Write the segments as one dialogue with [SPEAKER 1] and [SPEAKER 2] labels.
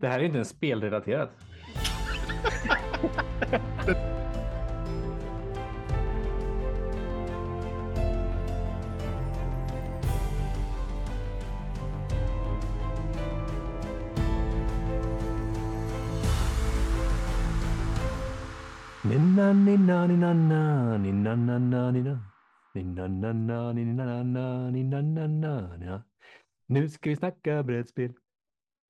[SPEAKER 1] Det här är inte ens spelrelaterat. Ninna, ninna, ninna, na, ninna, na, na, ninna. Ninna, na, na, ninna, na, na, ninna, na, na. Nu ska vi snacka brädspel.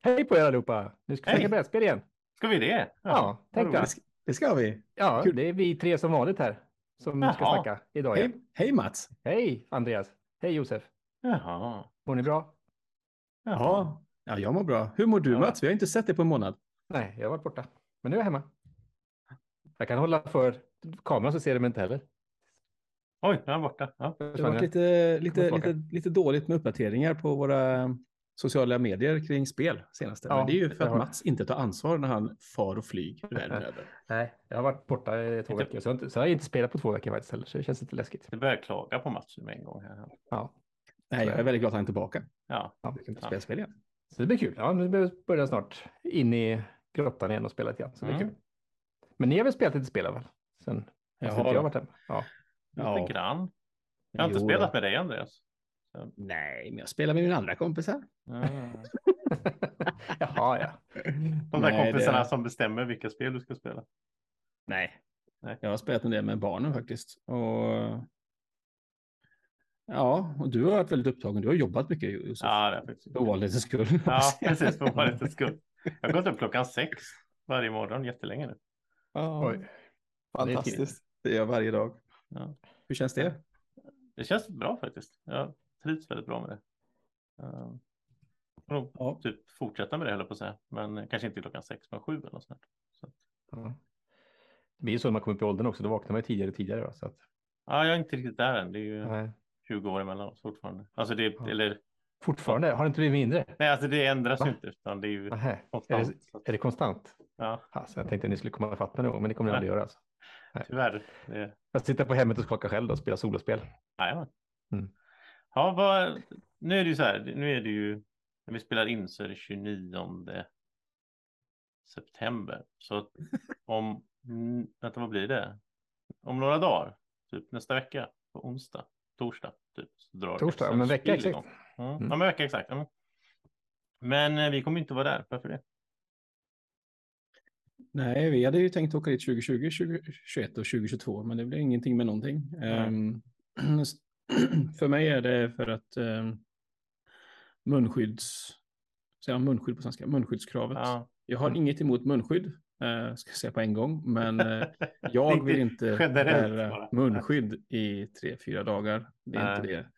[SPEAKER 1] Hej på er allihopa! Nu ska vi
[SPEAKER 2] Hej.
[SPEAKER 1] snacka brädspel igen.
[SPEAKER 2] Ska vi det?
[SPEAKER 1] Ja, tänk
[SPEAKER 2] vad
[SPEAKER 1] dig.
[SPEAKER 3] Det ska vi.
[SPEAKER 1] Ja,
[SPEAKER 3] Kul.
[SPEAKER 1] det är vi tre som vanligt här som ska
[SPEAKER 2] Jaha.
[SPEAKER 1] snacka idag.
[SPEAKER 3] Hej, hej Mats.
[SPEAKER 1] Hej Andreas! Hej Josef!
[SPEAKER 2] Jaha.
[SPEAKER 1] Mår ni bra?
[SPEAKER 3] Ja, ja, jag mår bra. Hur mår du
[SPEAKER 2] Ja.
[SPEAKER 3] Mats? Vi har inte sett dig på en månad.
[SPEAKER 1] Nej, jag har varit borta. Men nu är jag hemma. Jag kan hålla för kameran så ser de mig inte heller.
[SPEAKER 2] Oj, jag är borta. Ja.
[SPEAKER 3] Det har varit lite, lite, lite, lite dåligt med uppdateringar på våra sociala medier kring spel senaste.
[SPEAKER 1] Ja,
[SPEAKER 3] Men det är ju för att
[SPEAKER 1] har-
[SPEAKER 3] Mats inte tar ansvar när han far och flyger världen över.
[SPEAKER 1] Nej, jag har varit borta i två veckor. Så jag, har inte, så jag har inte spelat på två veckor faktiskt heller. Så det känns lite läskigt.
[SPEAKER 2] Du börjar klaga på matchen med en gång. Här.
[SPEAKER 1] Ja,
[SPEAKER 3] Nej, jag är väldigt glad att han är tillbaka.
[SPEAKER 2] Ja.
[SPEAKER 1] ja.
[SPEAKER 3] Vi kan
[SPEAKER 2] Ja.
[SPEAKER 3] spela spel igen.
[SPEAKER 1] Så det blir kul. Ja, nu börjar jag snart in i grottan igen och spela lite grann. Så det är
[SPEAKER 2] Mm.
[SPEAKER 1] kul. Men ni har väl spelat lite spel i alla fall? Sen
[SPEAKER 3] Jag
[SPEAKER 1] inte jag
[SPEAKER 3] det.
[SPEAKER 1] har varit hemma. Ja.
[SPEAKER 2] Lite
[SPEAKER 3] Ja.
[SPEAKER 2] grann. Jag har inte
[SPEAKER 3] Jo
[SPEAKER 2] spelat med dig Andreas.
[SPEAKER 3] Nej, men jag spelar med mina andra kompisar.
[SPEAKER 2] Mm.
[SPEAKER 1] Jaha, ja.
[SPEAKER 2] De där
[SPEAKER 3] Nej,
[SPEAKER 2] kompisarna
[SPEAKER 3] det-
[SPEAKER 2] som bestämmer vilka spel du ska spela.
[SPEAKER 3] Nej.
[SPEAKER 2] Nej.
[SPEAKER 3] Jag har spelat en del med barnen faktiskt. Och... Ja, och du har varit väldigt upptagen. Du har jobbat mycket Josef.
[SPEAKER 2] Ja, det är faktiskt.
[SPEAKER 3] För ovanlighetens skull.
[SPEAKER 2] Ja, precis. För lite skull. Jag har gått upp klockan sex varje morgon jättelänge nu.
[SPEAKER 3] Ja,
[SPEAKER 1] Oj.
[SPEAKER 3] fantastiskt. Det gör jag varje dag.
[SPEAKER 2] Ja.
[SPEAKER 3] Hur känns det?
[SPEAKER 2] Det känns bra faktiskt. Jag trivs väldigt bra med det. Uh, nog
[SPEAKER 3] Ja.
[SPEAKER 2] typ fortsätta med det jag på att säga. Men kanske inte klockan sex, men sju eller något sånt. Så,
[SPEAKER 1] Ja. Det blir ju så när man kommer upp i åldern också. Då vaknar man ju tidigare och tidigare. Va? Så att,
[SPEAKER 2] ja, jag är inte riktigt där än. Det är ju
[SPEAKER 1] nej.
[SPEAKER 2] 20 år emellan oss fortfarande. Alltså det,
[SPEAKER 1] Ja.
[SPEAKER 2] eller,
[SPEAKER 1] Fortfarande? Har det inte blivit mindre?
[SPEAKER 2] nej, alltså det ändras ju inte. Utan det är ju
[SPEAKER 1] Nähä. Är,
[SPEAKER 2] konstant.
[SPEAKER 1] det, är det konstant?
[SPEAKER 2] Ja,
[SPEAKER 1] Alltså, jag tänkte att ni skulle komma ifatt mig någon gång, men det kommer ni aldrig göra. Alltså.
[SPEAKER 2] tyvärr. Det,
[SPEAKER 1] Jag sitter på hemmet och skakar själv då och spelar solospel.
[SPEAKER 2] jajamän.
[SPEAKER 1] Mm.
[SPEAKER 2] Ja, vad, nu är det ju så här. Nu är det ju när vi spelar in så är det 29 september. Så om, vänta vad blir det? Om några dagar, typ nästa vecka på onsdag, torsdag, typ. Så drar
[SPEAKER 1] Torsdag,
[SPEAKER 2] XM
[SPEAKER 1] om en vecka exakt.
[SPEAKER 2] Mm.
[SPEAKER 1] Mm.
[SPEAKER 2] Ja, men vecka exakt. Mm. Men eh, vi kommer inte vara där. Varför det?
[SPEAKER 3] Nej, vi hade ju tänkt åka dit 2020, 2021 och 2022, men det blev ingenting med någonting. Ehm, för mig är det för att um, munskydds... Säger munskydd på svenska? Munskyddskravet.
[SPEAKER 2] Ja.
[SPEAKER 3] Jag har
[SPEAKER 1] Mm.
[SPEAKER 3] inget emot munskydd, uh, ska jag säga på en gång, men eh, jag vill inte bära
[SPEAKER 2] bara.
[SPEAKER 3] munskydd i tre, fyra dagar. Det är
[SPEAKER 2] Nej.
[SPEAKER 3] inte det.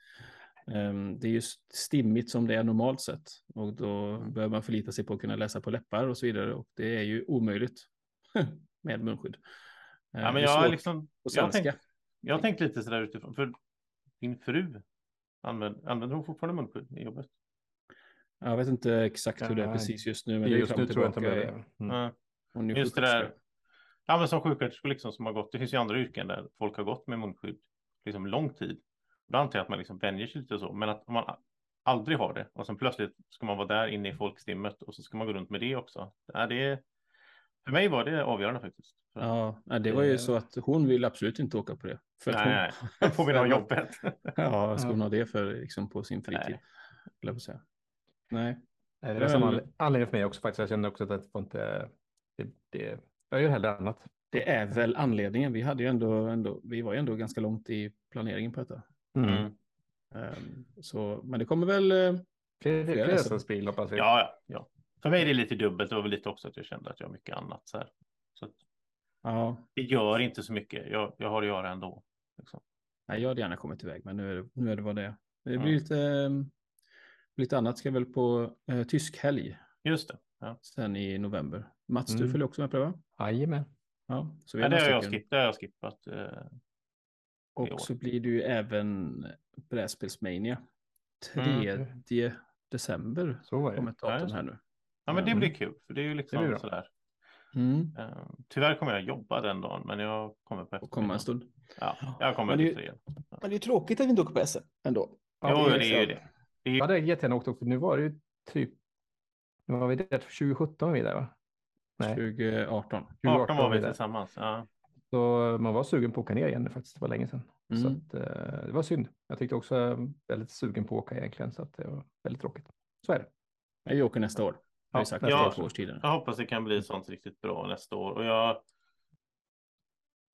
[SPEAKER 3] Ehm, det är ju stimmigt som det är normalt sett och då
[SPEAKER 2] Mm.
[SPEAKER 3] behöver man förlita sig på att kunna läsa på läppar och så vidare och det är ju omöjligt med munskydd. Eh,
[SPEAKER 2] Ja,
[SPEAKER 3] det
[SPEAKER 2] men jag liksom, jag tänkt, jag har tänkt lite sådär utifrån, för din fru, använder, använder hon fortfarande munskydd i jobbet?
[SPEAKER 3] Jag vet inte exakt hur det är precis just nu, men det är
[SPEAKER 1] Just nu tror jag inte gör det. Mm.
[SPEAKER 3] Är
[SPEAKER 2] Just det där. Ja, men som sjuksköterskor liksom som har gått, det finns ju andra yrken där folk har gått med munskydd liksom lång tid. Då antar jag att man liksom vänjer sig lite och så, men att om man aldrig har det och sen plötsligt ska man vara där inne i folkstimmet och så ska man gå runt med det också. Ja, det är, för mig var det avgörande faktiskt.
[SPEAKER 3] Ja, det var ju så att hon vill absolut inte åka på det. För att
[SPEAKER 2] nej,
[SPEAKER 3] hon,
[SPEAKER 2] nej, får vi ha jobbet.
[SPEAKER 3] Ja, ska hon ha det för liksom på sin fritid?
[SPEAKER 2] Nej.
[SPEAKER 3] Jag på säga. Nej.
[SPEAKER 1] Nej, det är samma anled- anledning för mig också faktiskt. Jag känner också att det får inte... Det, det, jag gör hellre annat.
[SPEAKER 3] Det är väl anledningen. Vi, hade ju ändå, ändå, vi var ju ändå ganska långt i planeringen på detta.
[SPEAKER 2] Mm.
[SPEAKER 3] Ehm, så, men det kommer väl... eh,
[SPEAKER 1] Fler,
[SPEAKER 3] Flera
[SPEAKER 1] spel hoppas vi.
[SPEAKER 2] Ja, ja, ja. För mig är det lite dubbelt. Det var väl lite också att jag kände att jag har mycket annat så här. Så att
[SPEAKER 3] Ja,
[SPEAKER 2] det gör inte så mycket. Jag, jag har att göra ändå. Liksom.
[SPEAKER 3] nej, jag hade gärna kommit iväg, men nu är det, nu är det vad det är. Det
[SPEAKER 2] Ja.
[SPEAKER 3] blir lite, ehm, lite annat. Ska väl på eh, tysk helg
[SPEAKER 2] Just det. Ja.
[SPEAKER 3] sen i november. Mats, du
[SPEAKER 1] Mm.
[SPEAKER 3] följer också med på det, va?
[SPEAKER 1] Jajamän.
[SPEAKER 3] Ja, så vi
[SPEAKER 2] Ja, det, har jag det har jag skippat. Eh.
[SPEAKER 3] Och så blir det ju även Brädspelsmania.
[SPEAKER 2] Mm.
[SPEAKER 3] 3 december
[SPEAKER 1] Så var
[SPEAKER 3] kommer
[SPEAKER 1] det.
[SPEAKER 3] ett datum här nu.
[SPEAKER 2] ja, men det
[SPEAKER 3] Mm.
[SPEAKER 2] blir kul. För det är ju liksom
[SPEAKER 1] Det
[SPEAKER 2] sådär.
[SPEAKER 3] Mm.
[SPEAKER 2] Eh, tyvärr kommer jag jobba den dagen, men jag kommer på
[SPEAKER 3] Och komma en stund.
[SPEAKER 2] Ja, jag kommer
[SPEAKER 3] Men det-
[SPEAKER 2] efter tre.
[SPEAKER 3] Men det är tråkigt att vi inte åker på SM ändå.
[SPEAKER 1] Ja,
[SPEAKER 2] Jo,
[SPEAKER 1] det är
[SPEAKER 2] det är ju
[SPEAKER 1] så.
[SPEAKER 2] det. Det är
[SPEAKER 1] Jag hade jättegärna åkt också. Nu var det ju typ Nu var vi där 2017 var vi där va? Nej,
[SPEAKER 3] 2018.
[SPEAKER 2] 18 var vi
[SPEAKER 1] där.
[SPEAKER 2] tillsammans. Ja.
[SPEAKER 1] Så man var sugen på att åka ner igen faktiskt, det var länge sedan. Så
[SPEAKER 3] Mm.
[SPEAKER 1] att, eh, det var synd. Jag tyckte också jag var väldigt sugen på att åka egentligen, så att det var väldigt tråkigt. Så är det.
[SPEAKER 3] Vi åker nästa år.
[SPEAKER 1] Ja,
[SPEAKER 3] vi sagt
[SPEAKER 1] nästa
[SPEAKER 3] ja,
[SPEAKER 2] år.
[SPEAKER 3] två års tiden.
[SPEAKER 2] Jag hoppas det kan bli sånt riktigt bra nästa år. Och jag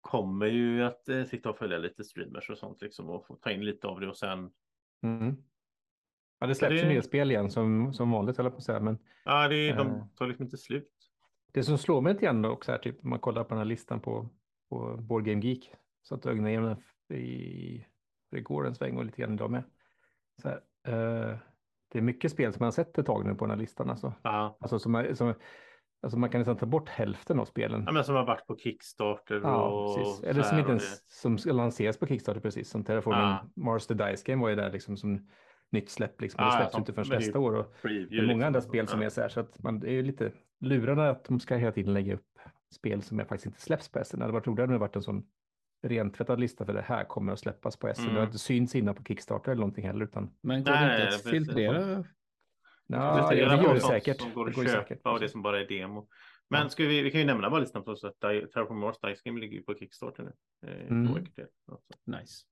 [SPEAKER 2] kommer ju att eh, sitta och följa lite streamers och sånt liksom och få ta in lite av det och sen.
[SPEAKER 1] Mm. Ja, det släpps ju
[SPEAKER 2] det-
[SPEAKER 1] nya spel igen som, som vanligt, höll jag på att säga. Men
[SPEAKER 2] Ja, det
[SPEAKER 1] Eh.
[SPEAKER 2] de tar liksom inte slut.
[SPEAKER 1] det som slår mig lite grann också här, typ man kollar på den här listan på, på Board Game Geek, så att ögonen igenom den i, för igår en sväng och lite grann idag med. Så här, eh, det är mycket spel som man har sett ett tag nu på den här listan. Alltså,
[SPEAKER 2] Ja.
[SPEAKER 1] alltså, som, som, alltså man kan nästan ta bort hälften av spelen.
[SPEAKER 2] ja, men som har varit på Kickstarter
[SPEAKER 1] Ja,
[SPEAKER 2] och
[SPEAKER 1] precis. Eller som inte ens som ska lanseras på Kickstarter precis. Som Terraforming
[SPEAKER 2] Ja.
[SPEAKER 1] Mars the Dice Game var ju där liksom som nytt släpp. Liksom.
[SPEAKER 2] Ja,
[SPEAKER 1] Det
[SPEAKER 2] ja,
[SPEAKER 1] släpps
[SPEAKER 2] som-
[SPEAKER 1] inte förrän nästa år. Och det är många
[SPEAKER 2] liksom.
[SPEAKER 1] andra spel som
[SPEAKER 2] ja.
[SPEAKER 1] är så här. Så att man det är ju lite lurande att de ska hela tiden lägga upp spel som jag faktiskt inte släpps på SN. Det hade varit roligare om det varit en sån rentvättad lista för det här kommer att släppas på SN. Det har
[SPEAKER 2] Mm.
[SPEAKER 1] inte synts innan på Kickstarter eller någonting heller. Utan,
[SPEAKER 3] Men går
[SPEAKER 2] Nej,
[SPEAKER 3] det inte att filtrera?
[SPEAKER 1] Ja,
[SPEAKER 2] det,
[SPEAKER 1] det,
[SPEAKER 2] är
[SPEAKER 1] gör det säkert.
[SPEAKER 2] Som går
[SPEAKER 1] Det
[SPEAKER 2] att
[SPEAKER 1] går ju
[SPEAKER 2] köpa
[SPEAKER 1] säkert.
[SPEAKER 2] och det som bara är demo. Men
[SPEAKER 1] Ja.
[SPEAKER 2] ska vi, vi kan ju nämna bara listan på så att Terraform Mars Dice Game ligger ju på Kickstarter nu. Eh,
[SPEAKER 1] Mm.
[SPEAKER 2] Alltså.
[SPEAKER 3] Nice.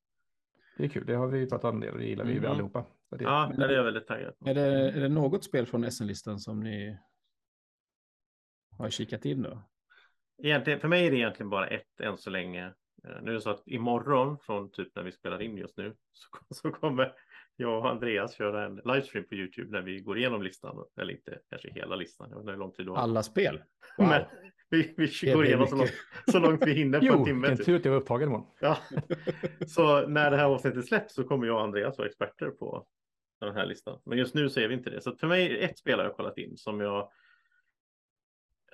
[SPEAKER 1] Det är kul. Det har vi pratat om det och det gillar vi
[SPEAKER 2] Mm.
[SPEAKER 1] allihopa. Så det,
[SPEAKER 2] Ja, det är jag väldigt taggad på.
[SPEAKER 3] Är det, är det något spel från SN-listan som ni har kikat in då?
[SPEAKER 2] Egentligen, för mig är det egentligen bara ett än så länge. Eh, Nu är det så att imorgon från typ när vi spelar in just nu så, så kommer jag och Andreas köra en livestream på Youtube när vi går igenom listan. Eller inte kanske hela listan. Jag inte hur lång tid du har.
[SPEAKER 3] Alla spel? Wow.
[SPEAKER 2] Men vi, vi går igenom så långt, så långt vi hinner på en
[SPEAKER 1] jo,
[SPEAKER 2] timme.
[SPEAKER 1] vilken
[SPEAKER 2] Typ.
[SPEAKER 1] tur att jag var upptagen imorgon.
[SPEAKER 2] Ja. Så när det här avsnittet släpps så kommer jag och Andreas vara experter på den här listan. Men just nu så är vi inte det. Så för mig ett spel har jag kollat in som jag.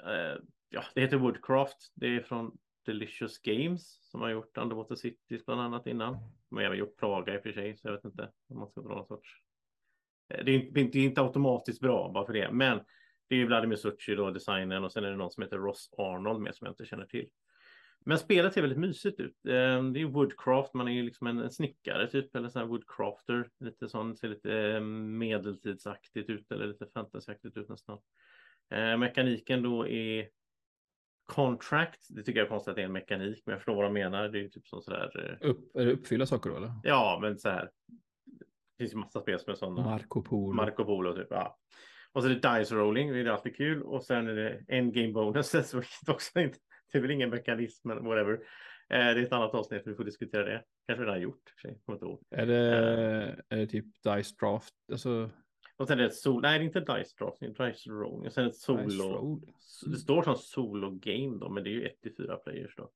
[SPEAKER 2] Eh, ja, det heter Woodcraft. Det är från Delicious Games som har gjort Underwater Cities bland annat innan. De har även gjort Praga i och för sig, så jag vet inte om man ska dra någon sorts. Eh, det är inte, det är inte automatiskt bra bara för det, men det är ju Vladimir Succi då, designen och sen är det någon som heter Ross Arnold med som jag inte känner till. Men spelet ser väldigt mysigt ut. Ehm, det är ju woodcraft, man är ju liksom en, snickare typ, eller sån här woodcrafter. Lite sån, ser lite ehm, medeltidsaktigt ut, eller lite fantasyaktigt ut nästan. Ehm, mekaniken då är contract. Det tycker jag är konstigt att det är en mekanik, men jag förstår vad de menar. Det är ju typ som sådär. eh,
[SPEAKER 3] Upp, är det uppfylla saker då eller?
[SPEAKER 2] Ja, men så här. Det finns ju massa spel som är sådana.
[SPEAKER 3] Marco Polo.
[SPEAKER 2] Marco Polo typ. Ja. Och så är det dice rolling, det är alltid kul. Och sen är det endgame bonuses, vilket också inte, det är väl ingen mekanism men whatever. Eh, det är ett annat avsnitt, vi får diskutera det. Kanske redan gjort, för sig, kommer inte ihåg.
[SPEAKER 3] Är det, är det typ Dice Draft? Alltså,
[SPEAKER 2] Och sen är det ett sol, nej det är inte dice draft, det är dice rolling. Och sen ett solo.
[SPEAKER 3] Roll.
[SPEAKER 2] Det står som solo game då, men det är ju 1 till 4 players då.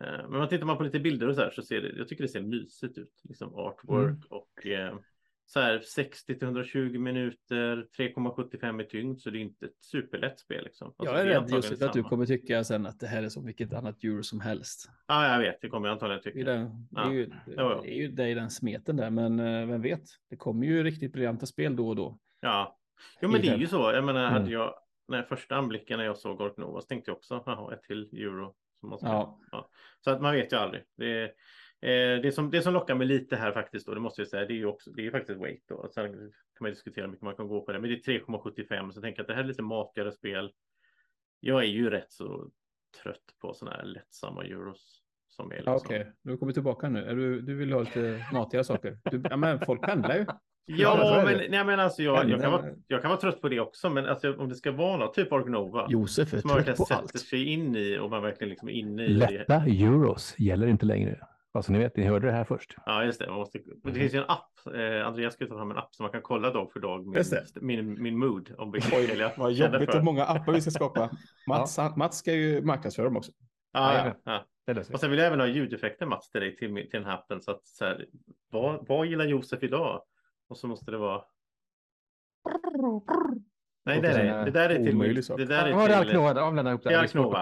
[SPEAKER 2] Eh, Men om tittar man på lite bilder och så här så ser det, jag tycker det ser mysigt ut. Liksom artwork
[SPEAKER 1] Mm.
[SPEAKER 2] och eh, så här 60 till 120 minuter, 3,75 i tyngd, så det är inte ett superlätt spel liksom. Alltså,
[SPEAKER 3] Jag är
[SPEAKER 2] det
[SPEAKER 3] rädd just att du
[SPEAKER 2] samma.
[SPEAKER 3] kommer tycka sen att det här är som vilket annat djur som helst.
[SPEAKER 2] Ja, jag vet, det kommer jag antagligen
[SPEAKER 3] Det är,
[SPEAKER 2] tycka.
[SPEAKER 3] den, det är,
[SPEAKER 2] Ja.
[SPEAKER 3] ju,
[SPEAKER 2] Jo, jo.
[SPEAKER 3] det är ju det i den smeten där, men eh, vem vet? Det kommer ju riktigt briljanta spel då och då.
[SPEAKER 2] Ja, jo, men det är ju så. Jag menar,
[SPEAKER 1] Mm.
[SPEAKER 2] hade jag när första anblicken när jag såg Ork Nova så tänkte jag också, jaha, ett till euro. Som man ska
[SPEAKER 3] Ja.
[SPEAKER 2] Så att man vet ju aldrig. Det, eh, det, som, det som lockar mig lite här faktiskt, då, det måste jag säga, det är ju också, det är faktiskt weight då. Sen kan man diskutera hur mycket man kan gå på det, men det är 3,75 så jag tänker att det här är lite matigare spel. Jag är ju rätt så trött på sådana här lättsamma euros. Som är liksom.
[SPEAKER 3] Okej, du kommer tillbaka nu. Du, du vill ha lite matigare saker? Du, ja, men folk pendlar ju.
[SPEAKER 2] Ja, men, nej, men alltså jag, jag, kan vara, jag kan vara trött på det också, men alltså, om det ska vara något, typ Ork Nova.
[SPEAKER 3] Josef är
[SPEAKER 2] som man
[SPEAKER 3] trött
[SPEAKER 2] verkligen
[SPEAKER 3] på
[SPEAKER 2] sätter
[SPEAKER 3] allt.
[SPEAKER 2] sig in i och man verkligen liksom är inne i.
[SPEAKER 1] Lätta euros gäller inte längre. Alltså ni vet, ni hörde det här först.
[SPEAKER 2] Ja, just det. Man måste... Det finns ju en app. Eh, Andreas ska ta fram en app så man kan kolla dag för dag min,
[SPEAKER 3] Just det.
[SPEAKER 2] min, min mood. Om
[SPEAKER 3] Oj,
[SPEAKER 2] jag
[SPEAKER 3] vad jobbigt
[SPEAKER 2] för.
[SPEAKER 3] och många appar vi ska skapa. Mats, han, Mats ska ju marknadsföra dem också.
[SPEAKER 2] Ja, ja, ja.
[SPEAKER 1] Vi.
[SPEAKER 2] Och sen vill jag även ha ljudeffekter Mats till dig till, till den här appen. Så att så här, vad, vad gillar Josef idag? Och så måste det vara. Nej, är,
[SPEAKER 3] en
[SPEAKER 2] det där är till.
[SPEAKER 3] omöjlig sak.
[SPEAKER 2] Det där
[SPEAKER 1] Ja, det är
[SPEAKER 2] är
[SPEAKER 1] Alk
[SPEAKER 2] till.
[SPEAKER 1] Nova, avlämna ihop det.
[SPEAKER 2] Det är
[SPEAKER 1] svårt,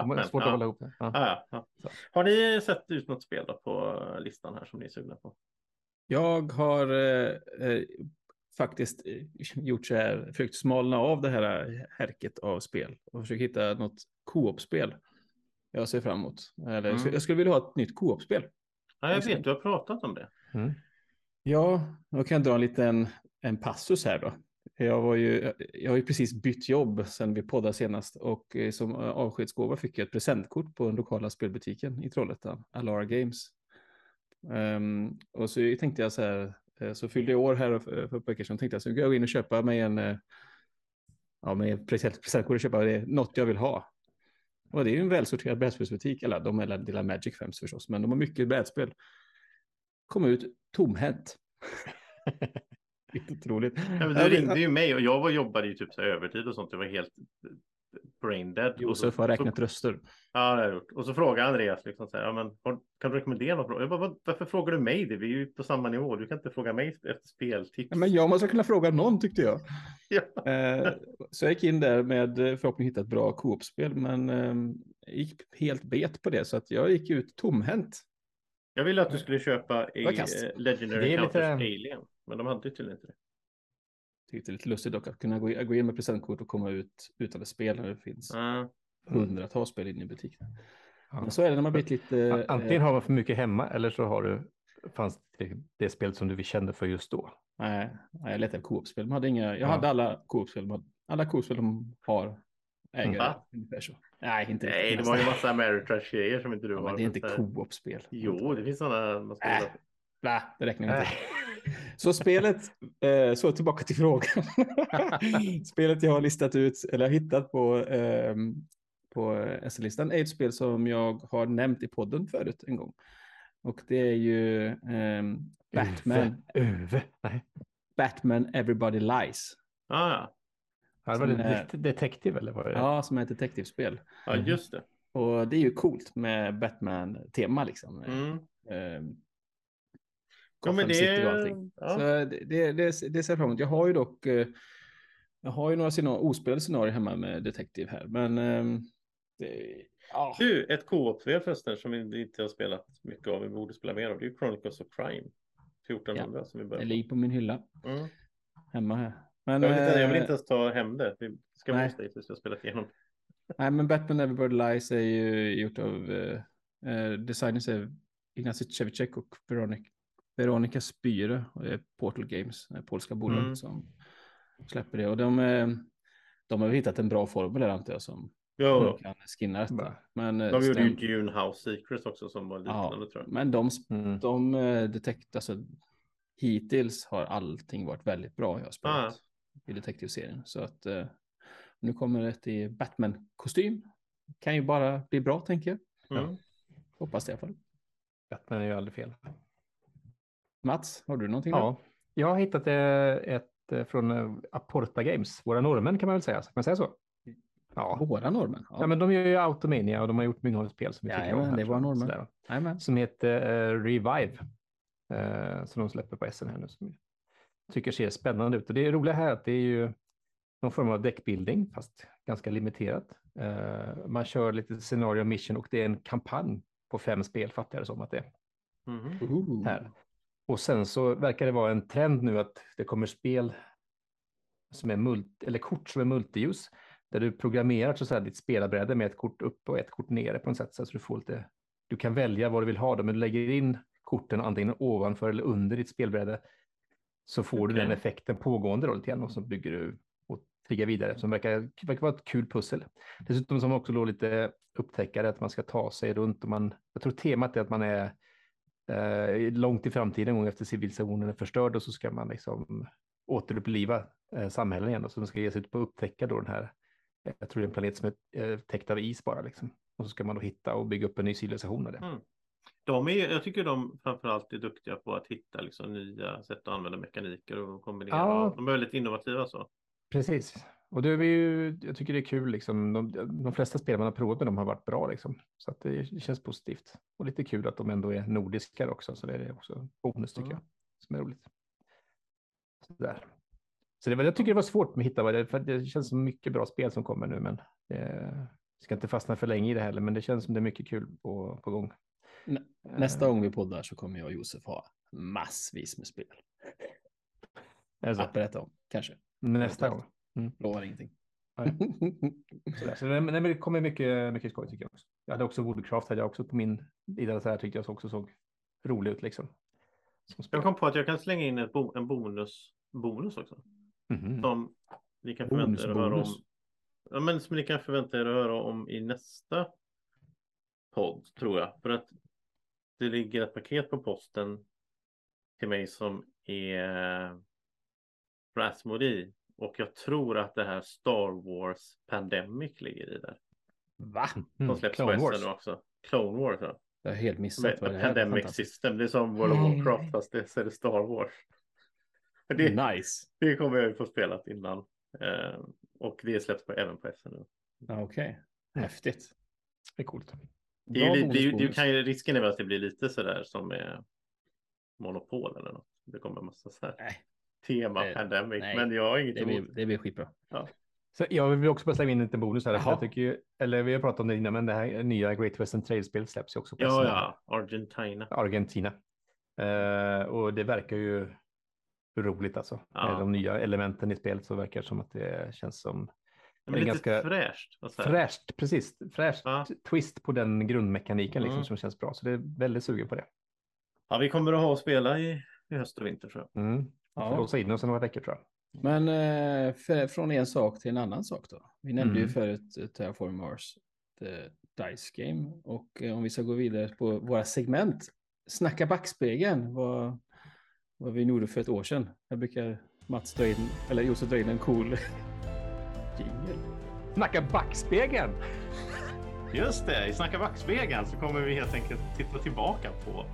[SPEAKER 1] att, hålla ihop det. Ja.
[SPEAKER 2] Ja, ja. Har ni sett ut något spel då på listan här som ni är sugna på?
[SPEAKER 3] Jag har eh, eh, faktiskt eh, gjort så här, försökt smalna av det här härket av spel och försökt hitta något co-op-spel jag ser fram emot. Eller,
[SPEAKER 2] Mm.
[SPEAKER 3] Jag skulle vilja ha ett nytt co-op-spel.
[SPEAKER 2] Ja, jag vet, du har pratat om det.
[SPEAKER 1] Mm.
[SPEAKER 3] Ja, då kan jag dra en liten en passus här då. Jag, var ju, jag har ju precis bytt jobb sen vi poddade senast och eh, som eh, avskedsgåva fick jag ett presentkort på den lokala spelbutiken i Trollhättan, Alara Games. Um, och så tänkte jag så här, eh, så fyllde jag år här för, för ett veckor sedan, tänkte jag så går jag gå in och köpa mig en, ja, med presentkort och köpa det, något jag vill ha. Och det är ju en välsorterad brädspelsbutik, eller de är delar Magic Fems förstås, men de har mycket brädspel. Kom ut tomhänt. Otroligt.
[SPEAKER 2] Ja, men du ringde ju mig och jag var, jobbade ju typ så övertid och sånt. Jag var helt brain dead.
[SPEAKER 3] Josef har räknat så, röster.
[SPEAKER 2] Ja, det har jag gjort. Och så frågade Andreas liksom så här, ja, men, kan du rekommendera något? Jag bara, varför frågar du mig det? Vi är ju på samma nivå. Du kan inte fråga mig efter speltips.
[SPEAKER 3] Ja, men jag måste kunna fråga någon tyckte jag. ja. eh, så jag gick in där med förhoppning att hitta ett bra Coop-spel, men eh, gick helt bet på det. Så att jag gick ut tomhänt.
[SPEAKER 2] Jag ville att du skulle köpa i eh, Legendary Encounters lite... Alien, men de hade tydligen inte det
[SPEAKER 3] tyckte det är lite lustigt dock att kunna gå, gå in med presentkort och komma ut utan ett spel när det finns mm. hundratals spel inne i butiken. Ja. Men så är det när man blivit lite...
[SPEAKER 1] Antingen har man för mycket hemma eller så har du fanns det, det spel som du kände för just då.
[SPEAKER 3] Nej, jag letade efter Coop-spel. De hade inga, jag ja. hade alla Coop-spel. Alla Coop-spel de har ägare.
[SPEAKER 2] Så. Nej, inte Nej, det var ju massa Ameritrash-grejer som inte du ja,
[SPEAKER 3] har. Men det är inte Coop-spel.
[SPEAKER 2] Jo, det finns sådana. Man äh,
[SPEAKER 3] bla, det räknar inte. Så spelet, eh, så tillbaka till frågan. spelet jag har listat ut, eller hittat på, eh, på SL-listan är ett spel som jag har nämnt i podden förut en gång. Och det är ju eh, Batman.
[SPEAKER 1] Öve. Nej.
[SPEAKER 3] Batman Everybody Lies.
[SPEAKER 2] Ah, ja.
[SPEAKER 1] Det var det detektiv eller vad det?
[SPEAKER 3] Ja, som är ett detektivspel.
[SPEAKER 2] Ja, just det.
[SPEAKER 3] Och det är ju coolt med Batman-tema liksom. Mm. Eh, Ja, men det... Och allting. Ja. Så det, det, det, det ser jag fram emot. Jag har ju dock eh, jag har ju några scenario, ospelade scenarier hemma med detektiv här, men ehm,
[SPEAKER 2] det, ja. Du, ett co-op-spel förresten som vi inte har spelat mycket av, vi borde spela mer av, det är ju Chronicles of Crime. 1400 ja. som vi börjar
[SPEAKER 3] Det ligger på min hylla. Mm. Hemma här. Men,
[SPEAKER 2] jag, vill inte, jag vill eh, inte ens ta hem det. Vi ska måste tills vi har spelat igenom.
[SPEAKER 3] Nej, men Batman Everybody Lies är ju gjort av uh, designers är Ignacy Cevicek och Veronica Veronica Spyre, Portal Games, polska bolag mm. som släpper det. Och de, de har hittat en bra formel där antar jag som
[SPEAKER 2] jo.
[SPEAKER 3] kan skinna detta.
[SPEAKER 2] Men, eh, de gjorde ju Dune House Secrets också som var liknande ja, tror jag.
[SPEAKER 3] Men de, mm. de eh, detekt, alltså, hittills har allting varit väldigt bra jag har spelat ah. i detektivserien. Så att nu kommer ett i Batman-kostym. Kan ju bara bli bra tänker jag. Mm. Hoppas det i alla fall.
[SPEAKER 1] Batman är ju aldrig fel.
[SPEAKER 3] Mats, har du någonting?
[SPEAKER 1] Ja, jag har hittat ett eh, från eh, Aporta Games, våra norrmän kan man väl säga. Kan man säga så?
[SPEAKER 3] Ja. Våra norrmän?
[SPEAKER 1] Ja. ja. men de gör ju Automania och de har gjort många spel som vi
[SPEAKER 3] tycker om. det var norrmän.
[SPEAKER 1] Som heter uh, Revive. Uh, som de släpper på SN här nu. Som jag tycker ser spännande ut. Och det är roliga här att det är ju någon form av deckbuilding, fast ganska limiterat. Uh, man kör lite scenario mission och det är en kampanj på fem spel, fattar jag det som att det är. Mm. Här. Och sen så verkar det vara en trend nu att det kommer spel som är multi, eller kort som är multiljus, där du programmerar så att ditt spelarbräde med ett kort upp och ett kort nere på något sätt. Så att du, får lite, du kan välja vad du vill ha, då, men du lägger in korten antingen ovanför eller under ditt spelbräde så får okay. du den effekten pågående då lite grann och så bygger du och triggar vidare. Som verkar, verkar vara ett kul pussel. Dessutom som också då lite upptäckare att man ska ta sig runt och man, jag tror temat är att man är eh, långt i framtiden, gång efter civilisationen är förstörd och så ska man liksom återuppliva eh, samhällen igen och så man ska ge sig ut på att upptäcka då den här, jag tror det är en planet som är eh, täckt av is bara liksom. Och så ska man då hitta och bygga upp en ny civilisation av det. Mm.
[SPEAKER 2] De är, jag tycker de framförallt är duktiga på att hitta liksom nya sätt att använda mekaniker och kombinera. Ja. De är väldigt innovativa så.
[SPEAKER 1] Precis. Och det är ju, jag tycker det är kul, liksom. de, de flesta spel man har provat med dem har varit bra. Liksom. Så att det, känns positivt. Och lite kul att de ändå är nordiska också, så det är också bonus tycker mm. jag, som är roligt. Så, där. så det, jag tycker det var svårt att hitta, det, för det känns som mycket bra spel som kommer nu, men det, ska inte fastna för länge i det heller, men det känns som det är mycket kul på, på gång.
[SPEAKER 3] Nästa gång vi poddar så kommer jag och Josef ha massvis med spel. Att berätta om, kanske.
[SPEAKER 1] Nästa gång.
[SPEAKER 3] Mm. Lovar ingenting.
[SPEAKER 1] Sådär. Så det, det kommer mycket, mycket skoj tycker jag. Också. Jag hade också Woodcraft, hade jag också på min lida så här tyckte jag också såg rolig ut liksom.
[SPEAKER 2] Jag kom på att jag kan slänga in ett bo, en bonus, bonus också.
[SPEAKER 1] Mhm.
[SPEAKER 2] som ni kan förvänta er att höra om.
[SPEAKER 3] Bonus,
[SPEAKER 2] Ja, men som ni kan förvänta er att höra om i nästa podd tror jag. För att det ligger ett paket på posten till mig som är från Asmodee och jag tror att det här Star Wars Pandemic ligger i där.
[SPEAKER 3] Va?
[SPEAKER 2] De
[SPEAKER 1] Mm,
[SPEAKER 2] släpps
[SPEAKER 1] Clone
[SPEAKER 2] på
[SPEAKER 1] Wars.
[SPEAKER 2] Också. Clone Wars ja.
[SPEAKER 3] Jag har helt
[SPEAKER 2] Med
[SPEAKER 3] missat vad det här är.
[SPEAKER 2] Pandemic
[SPEAKER 3] Fantastiskt.
[SPEAKER 2] System. Det är som World of. Warcraft fast det är det Star Wars. Det,
[SPEAKER 3] Nice.
[SPEAKER 2] det kommer jag ju få spelat innan. Eh, och det släpps på, även på SN nu.
[SPEAKER 3] Ja, Okej. Häftigt.
[SPEAKER 1] Det är coolt.
[SPEAKER 2] Det är ju, det det
[SPEAKER 3] bonus,
[SPEAKER 2] kan ju, risken är väl att det blir lite sådär som med Monopol eller något. Det kommer massa så här
[SPEAKER 3] Nej.
[SPEAKER 2] Tema
[SPEAKER 3] Eh,
[SPEAKER 2] pandemic.
[SPEAKER 3] nej.
[SPEAKER 2] Men jag har inget
[SPEAKER 3] Det blir,
[SPEAKER 2] emot.
[SPEAKER 3] det blir skitbra.
[SPEAKER 1] Så jag vill också bara slänga in en liten bonus här. Jag tycker ju, eller vi har pratat om det innan, men det här nya Great Western Trail-spelet släpps ju också på
[SPEAKER 2] Ja, ja, Argentina.
[SPEAKER 1] Argentina. Eh, och det verkar ju roligt alltså.
[SPEAKER 2] Ja.
[SPEAKER 1] Med de nya elementen i spelet så verkar det som att det känns som
[SPEAKER 2] Men
[SPEAKER 1] Det är
[SPEAKER 2] lite
[SPEAKER 1] ganska
[SPEAKER 2] fräscht. och
[SPEAKER 1] fräscht, precis. Fräscht
[SPEAKER 2] Ja.
[SPEAKER 1] twist på den grundmekaniken liksom
[SPEAKER 2] Mm.
[SPEAKER 1] som känns bra. Så det är väldigt sugen på det.
[SPEAKER 2] Ja, vi kommer att ha att spela i, i höst och vinter tror jag.
[SPEAKER 1] Mm.
[SPEAKER 3] Ja.
[SPEAKER 1] Låsa in oss i några veckor tror jag.
[SPEAKER 3] Men eh, för, från en sak till en annan sak då. Vi nämnde ju
[SPEAKER 1] Mm.
[SPEAKER 3] förut eh, Terraform Mars, The Dice Game. Och eh, om vi ska gå vidare på våra segment. Snacka backspegeln, vad, vad vi gjorde för ett år sedan. Jag brukar Mats dra in, eller Josef dra in en cool jingle.
[SPEAKER 1] Snacka backspegeln!
[SPEAKER 2] Just det, i Snacka backspegeln så kommer vi helt enkelt titta tillbaka på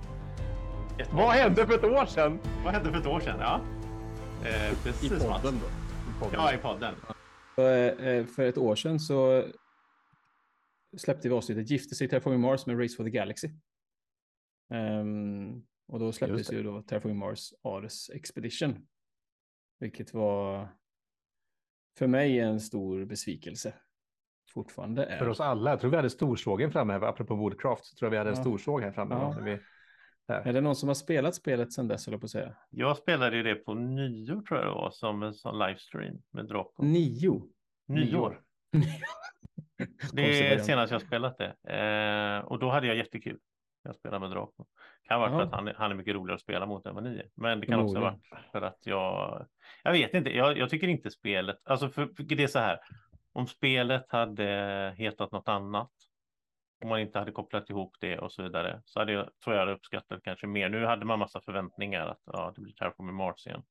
[SPEAKER 1] Vad hände för ett år sedan?
[SPEAKER 2] Vad hände för ett år sedan? Ja, eh, precis.
[SPEAKER 3] I
[SPEAKER 2] Mats.
[SPEAKER 3] podden då.
[SPEAKER 2] Ja, i podden.
[SPEAKER 3] Eh, För ett år sedan så släppte vi avsnittet Gifte sig Terraforming Mars med Race for the Galaxy. Ehm, och då släpptes ju då Terraforming Mars Ares Expedition. Vilket var för mig en stor besvikelse. Fortfarande är.
[SPEAKER 1] För oss alla. Jag tror vi hade storsågen framme här. Apropå Woodcraft så tror jag vi hade en
[SPEAKER 3] Ja.
[SPEAKER 1] storsåg här framme.
[SPEAKER 3] Ja.
[SPEAKER 1] När vi,
[SPEAKER 3] Är det någon som har spelat spelet sedan dess, jag på att säga?
[SPEAKER 2] Jag spelade ju det på nyår tror jag det var, som en sån livestream med Draco.
[SPEAKER 3] Nio.
[SPEAKER 2] Nyår. Det är senast jag spelat det. Eh, och då hade jag jättekul. Jag spelade med Draco. Kan vara för att han, är- han är mycket roligare att spela mot än vad ni är. Men det kan också
[SPEAKER 3] Förmodligen.
[SPEAKER 2] vara för att jag... Jag vet inte. Jag, jag tycker inte spelet... Alltså för, för det är så här. Om spelet hade hetat något annat. Om man inte hade kopplat ihop det och så vidare. Så hade jag, tror jag hade uppskattat kanske mer. Nu hade man massa förväntningar att ja, det blir Terraforming Mars igen.